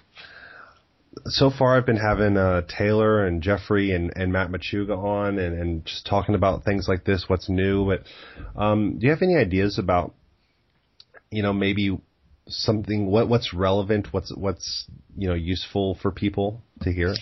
so far I've been having uh, Taylor and Jeffrey and, and Matt Machuga on and, and just talking about things like this, what's new. But um, do you have any ideas about, you know, maybe something what what's relevant what's what's you know useful for people to hear?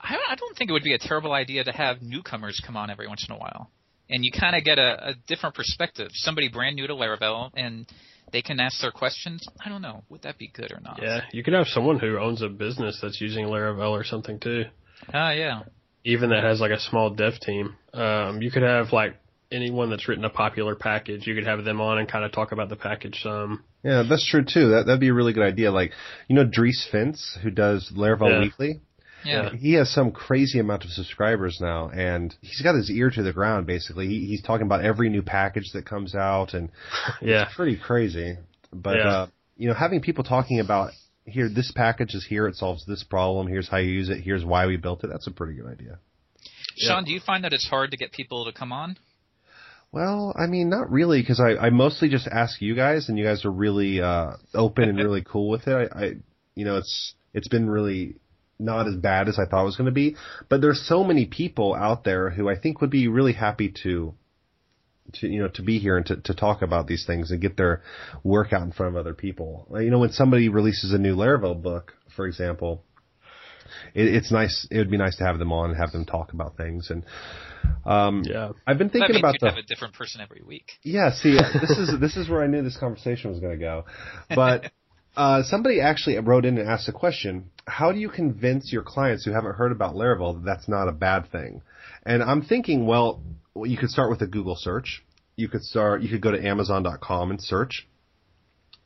I, I don't think it would be a terrible idea to have newcomers come on every once in a while. And you kind of get a, a different perspective. Somebody brand new to laravel and they can ask their questions. I don't know. Would that be good or not? Yeah you could have someone who owns a business that's using laravel or something too. Ah uh, yeah. Even that has like a small dev team. Um you could have like anyone that's written a popular package, you could have them on and kind of talk about the package some. Yeah, that's true too. That that'd be a really good idea. Like, you know, Dries Vints, who does Laravel yeah. Weekly. Yeah. He has some crazy amount of subscribers now, and he's got his ear to the ground. Basically, he, he's talking about every new package that comes out, and [laughs] yeah, it's pretty crazy. But yeah. uh, you know, having people talking about here, this package is here, it solves this problem. Here's how you use it. Here's why we built it. That's a pretty good idea. Shawn, do you find that it's hard to get people to come on? Well, I mean, not really, because I, I mostly just ask you guys, and you guys are really uh, open and really cool with it. I, I, you know, it's it's been really not as bad as I thought it was going to be. But there's so many people out there who I think would be really happy to, to you know, to be here and to, to talk about these things and get their work out in front of other people. You know, when somebody releases a new Laravel book, for example, it, it's nice. It would be nice to have them on and have them talk about things and um, yeah, I've been thinking about the. Have a different person every week. Yeah, see, this is [laughs] this is where I knew this conversation was going to go, but. Uh, somebody actually wrote in and asked a question. How do you convince your clients who haven't heard about Laravel that that's not a bad thing? And I'm thinking, well, you could start with a Google search. You could start, you could go to Amazon.com and search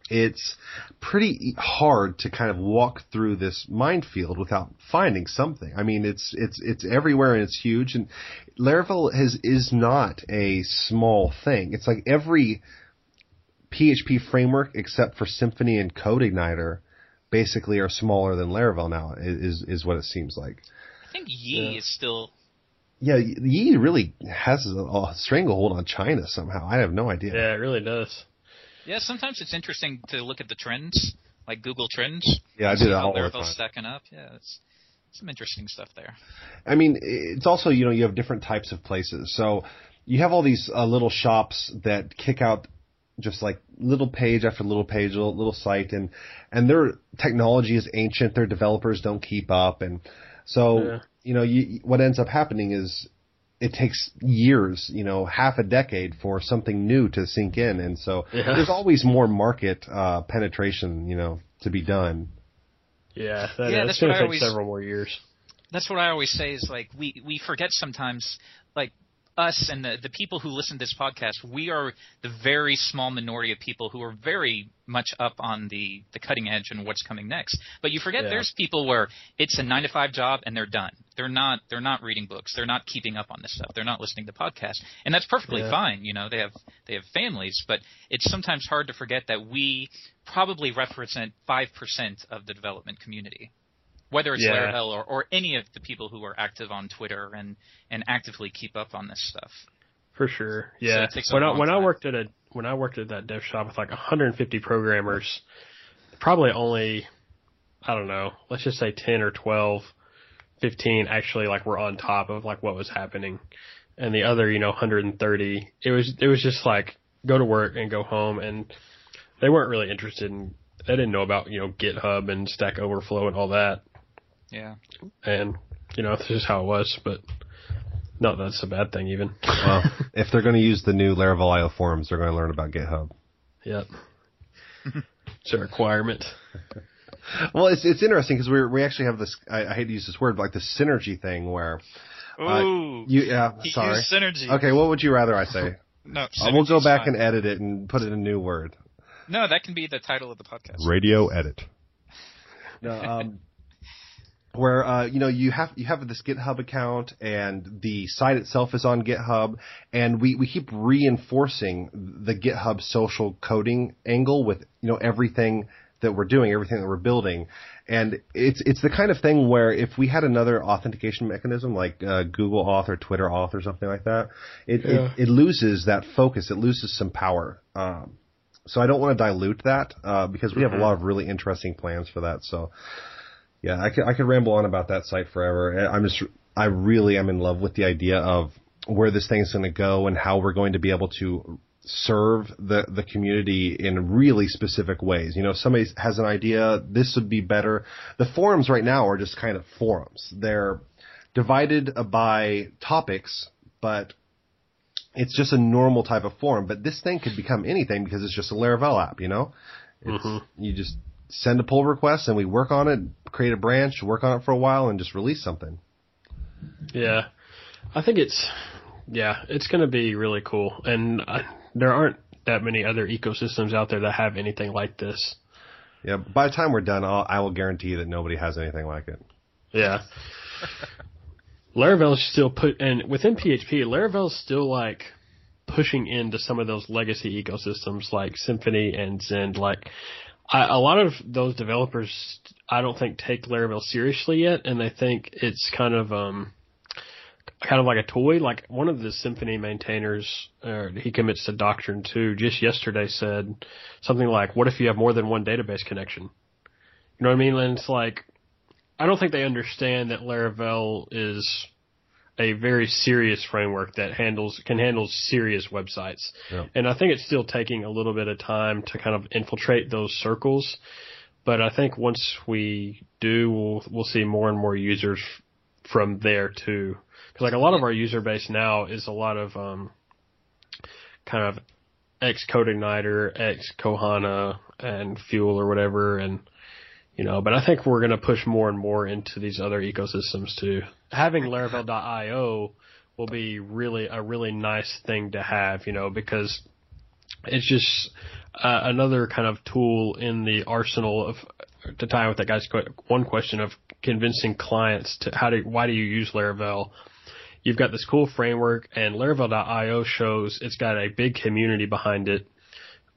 it's pretty hard to kind of walk through this minefield without finding something. I mean, it's it's it's everywhere and it's huge. And Laravel has is not a small thing. It's like every PHP framework except for Symfony and CodeIgniter basically are smaller than Laravel now. Is is what it seems like. I think Yii yeah. is still. Yeah, Yii really has a, a stranglehold on China somehow. I have no idea. Yeah, it really does. Yeah, sometimes it's interesting to look at the trends. like Google Trends. Yeah, I do that all the time. stacking up. Yeah, it's some interesting stuff there. I mean, it's also you know you have different types of places. So you have all these uh, little shops that kick out just like little page after little page, little, little site, and and their technology is ancient. Their developers don't keep up, and so yeah. you know you, what ends up happening is it takes years, you know, half a decade for something new to sink in, and so yeah. there's always more market uh, penetration, you know, to be done. Yeah, that, yeah, that's going to take always, several more years. That's what I always say is like we we forget sometimes like us and the, the people who listen to this podcast, we are the very small minority of people who are very much up on the, the cutting edge and what's coming next. But you forget yeah. there's people where it's a nine to five job and they're done. They're not they're not reading books. They're not keeping up on this stuff. They're not listening to podcasts. And that's perfectly yeah. fine. You know, they have they have families, but it's sometimes hard to forget that we probably represent five percent of the development community whether it's yeah. Laravel or, or any of the people who are active on Twitter and, and actively keep up on this stuff. For sure, yeah. So when I when time. I worked at a when I worked at that dev shop with like 150 programmers, probably only I don't know, let's just say 10 or 12, 15 actually like were on top of like what was happening, and the other you know 130 it was it was just like go to work and go home and they weren't really interested in they didn't know about you know GitHub and Stack Overflow and all that. Yeah. And, you know, this is how it was, but no, that's a bad thing even. [laughs] well, if they're going to use the new Laravel IO forums, they're going to learn about GitHub. Yep. [laughs] it's a requirement. [laughs] well, it's it's interesting because we we actually have this. I, I, hate to use this word, but like the synergy thing where. Uh, Ooh. You yeah. Sorry. Synergy. Okay. What would you rather I say? no. Uh, we'll go back fine. and edit it and put it in a new word. No, that can be the title of the podcast. Radio edit. No, um, where uh, you know you have you have this GitHub account and the site itself is on GitHub, and we we keep reinforcing the GitHub social coding angle with you know everything that we're doing, everything that we're building, and it's it's the kind of thing where if we had another authentication mechanism like uh, Google Auth or Twitter Auth or something like that, it yeah. it, it, loses that focus, it loses some power. Um, so I don't want to dilute that uh, because we have mm-hmm. a lot of really interesting plans for that. So yeah, I could I could ramble on about that site forever. I'm just I really am in love with the idea of where this thing is going to go and how we're going to be able to serve the the community in really specific ways. You know, somebody has an idea, this would be better. The forums right now are just kind of forums. They're divided by topics, but it's just a normal type of forum. But this thing could become anything because it's just a Laravel app. You know, mm-hmm. you just send a pull request and we work on it, create a branch, work on it for a while, and just release something. Yeah, I think it's yeah, it's going to be really cool, and uh, there aren't that many other ecosystems out there that have anything like this. Yeah, by the time we're done, I'll, I will guarantee that nobody has anything like it. Yeah. [laughs] Laravel's still put, and within PHP, Laravel's still like pushing into some of those legacy ecosystems like Symfony and Zend. Like, I, a lot of those developers, I don't think take Laravel seriously yet, and they think it's kind of um, kind of like a toy. Like one of the Symfony maintainers, uh, he commits to Doctrine too. Just yesterday said something like, "What if you have more than one database connection?" You know what I mean? And it's like, I don't think they understand that Laravel is a very serious framework that handles can handle serious websites. Yeah. And I think it's still taking a little bit of time to kind of infiltrate those circles. But I think once we do, we'll, we'll see more and more users from there too. Because like a lot of our user base now is a lot of um, kind of ex CodeIgniter, ex Kohana, and Fuel or whatever, and you know, but I think we're going to push more and more into these other ecosystems too. Having Laravel.io will be really a really nice thing to have, you know, because it's just uh, another kind of tool in the arsenal of to tie with that guy's one question of convincing clients to how do why do you use Laravel? You've got this cool framework, and Laravel.io shows it's got a big community behind it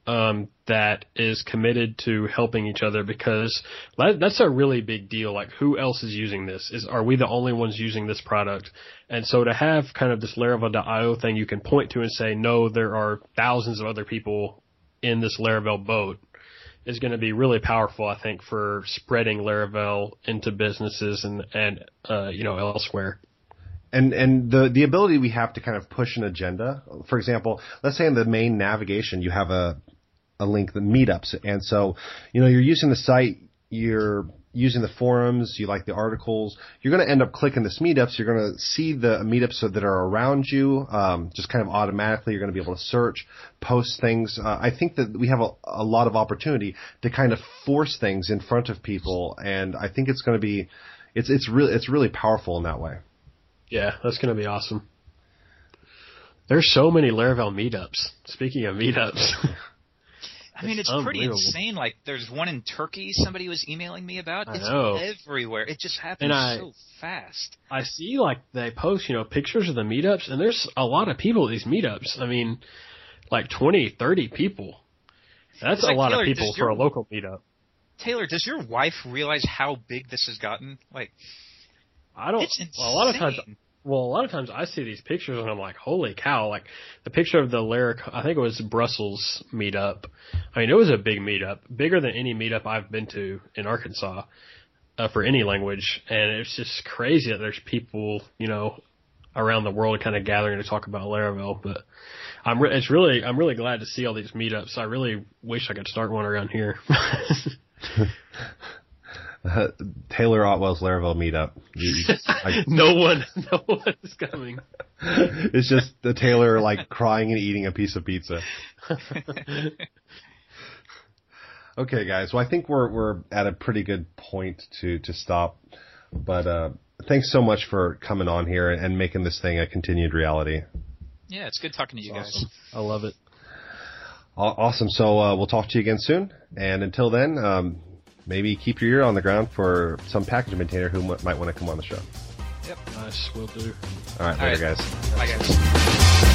um, that is committed to helping each other because that's a really big deal. Like, who else is using this? Is are we the only ones using this product? And so to have kind of this Laravel.io thing you can point to and say, no, there are thousands of other people in this Laravel boat is going to be really powerful, I think, for spreading Laravel into businesses and and uh, you know elsewhere. And and the the ability we have to kind of push an agenda. For example, let's say in the main navigation you have a a link the meetups, and so you know you're using the site, you're using the forums, you like the articles, you're going to end up clicking this meetups. You're going to see the meetups that are around you, um, just kind of automatically. You're going to be able to search, post things. Uh, I think that we have a, a lot of opportunity to kind of force things in front of people, and I think it's going to be, it's it's really it's really powerful in that way. Yeah, that's going to be awesome. There's so many Laravel meetups. Speaking of meetups. [laughs] I mean, it's pretty insane. Like, there's one in Turkey somebody was emailing me about. I it's know. everywhere. It just happens I, so fast. I see, like, they post, you know, pictures of the meetups, and there's a lot of people at these meetups. I mean, like 20, 30 people. That's a lot Taylor, of people does for your- a local meetup. Taylor, does your wife realize how big this has gotten? Like, I don't. it's insane. Well, a lot of times, well, a lot of times I see these pictures and I'm like, holy cow! Like the picture of the Lyric, I think it was Brussels meetup. I mean, it was a big meetup, bigger than any meetup I've been to in Arkansas uh, for any language, and it's just crazy that there's people, you know, around the world kind of gathering to talk about Laravel. But I'm, re- it's really, I'm really glad to see all these meetups. I really wish I could start one around here. [laughs] [laughs] [laughs] Taylor Otwell's Laravel meetup. You- you- I- [laughs] no one, [laughs] no one is coming. it's just the Taylor like crying and eating a piece of pizza. Okay, guys. Well, I think we're we're at a pretty good point to to stop. But uh, thanks so much for coming on here and making this thing a continued reality. yeah, it's good talking to you guys. Awesome. I love it. Awesome. So uh, we'll talk to you again soon. And until then, um, maybe keep your ear on the ground for some package maintainer who m- might want to come on the show. Yep, nice, will do. All right, All later, right. guys. Bye, guys.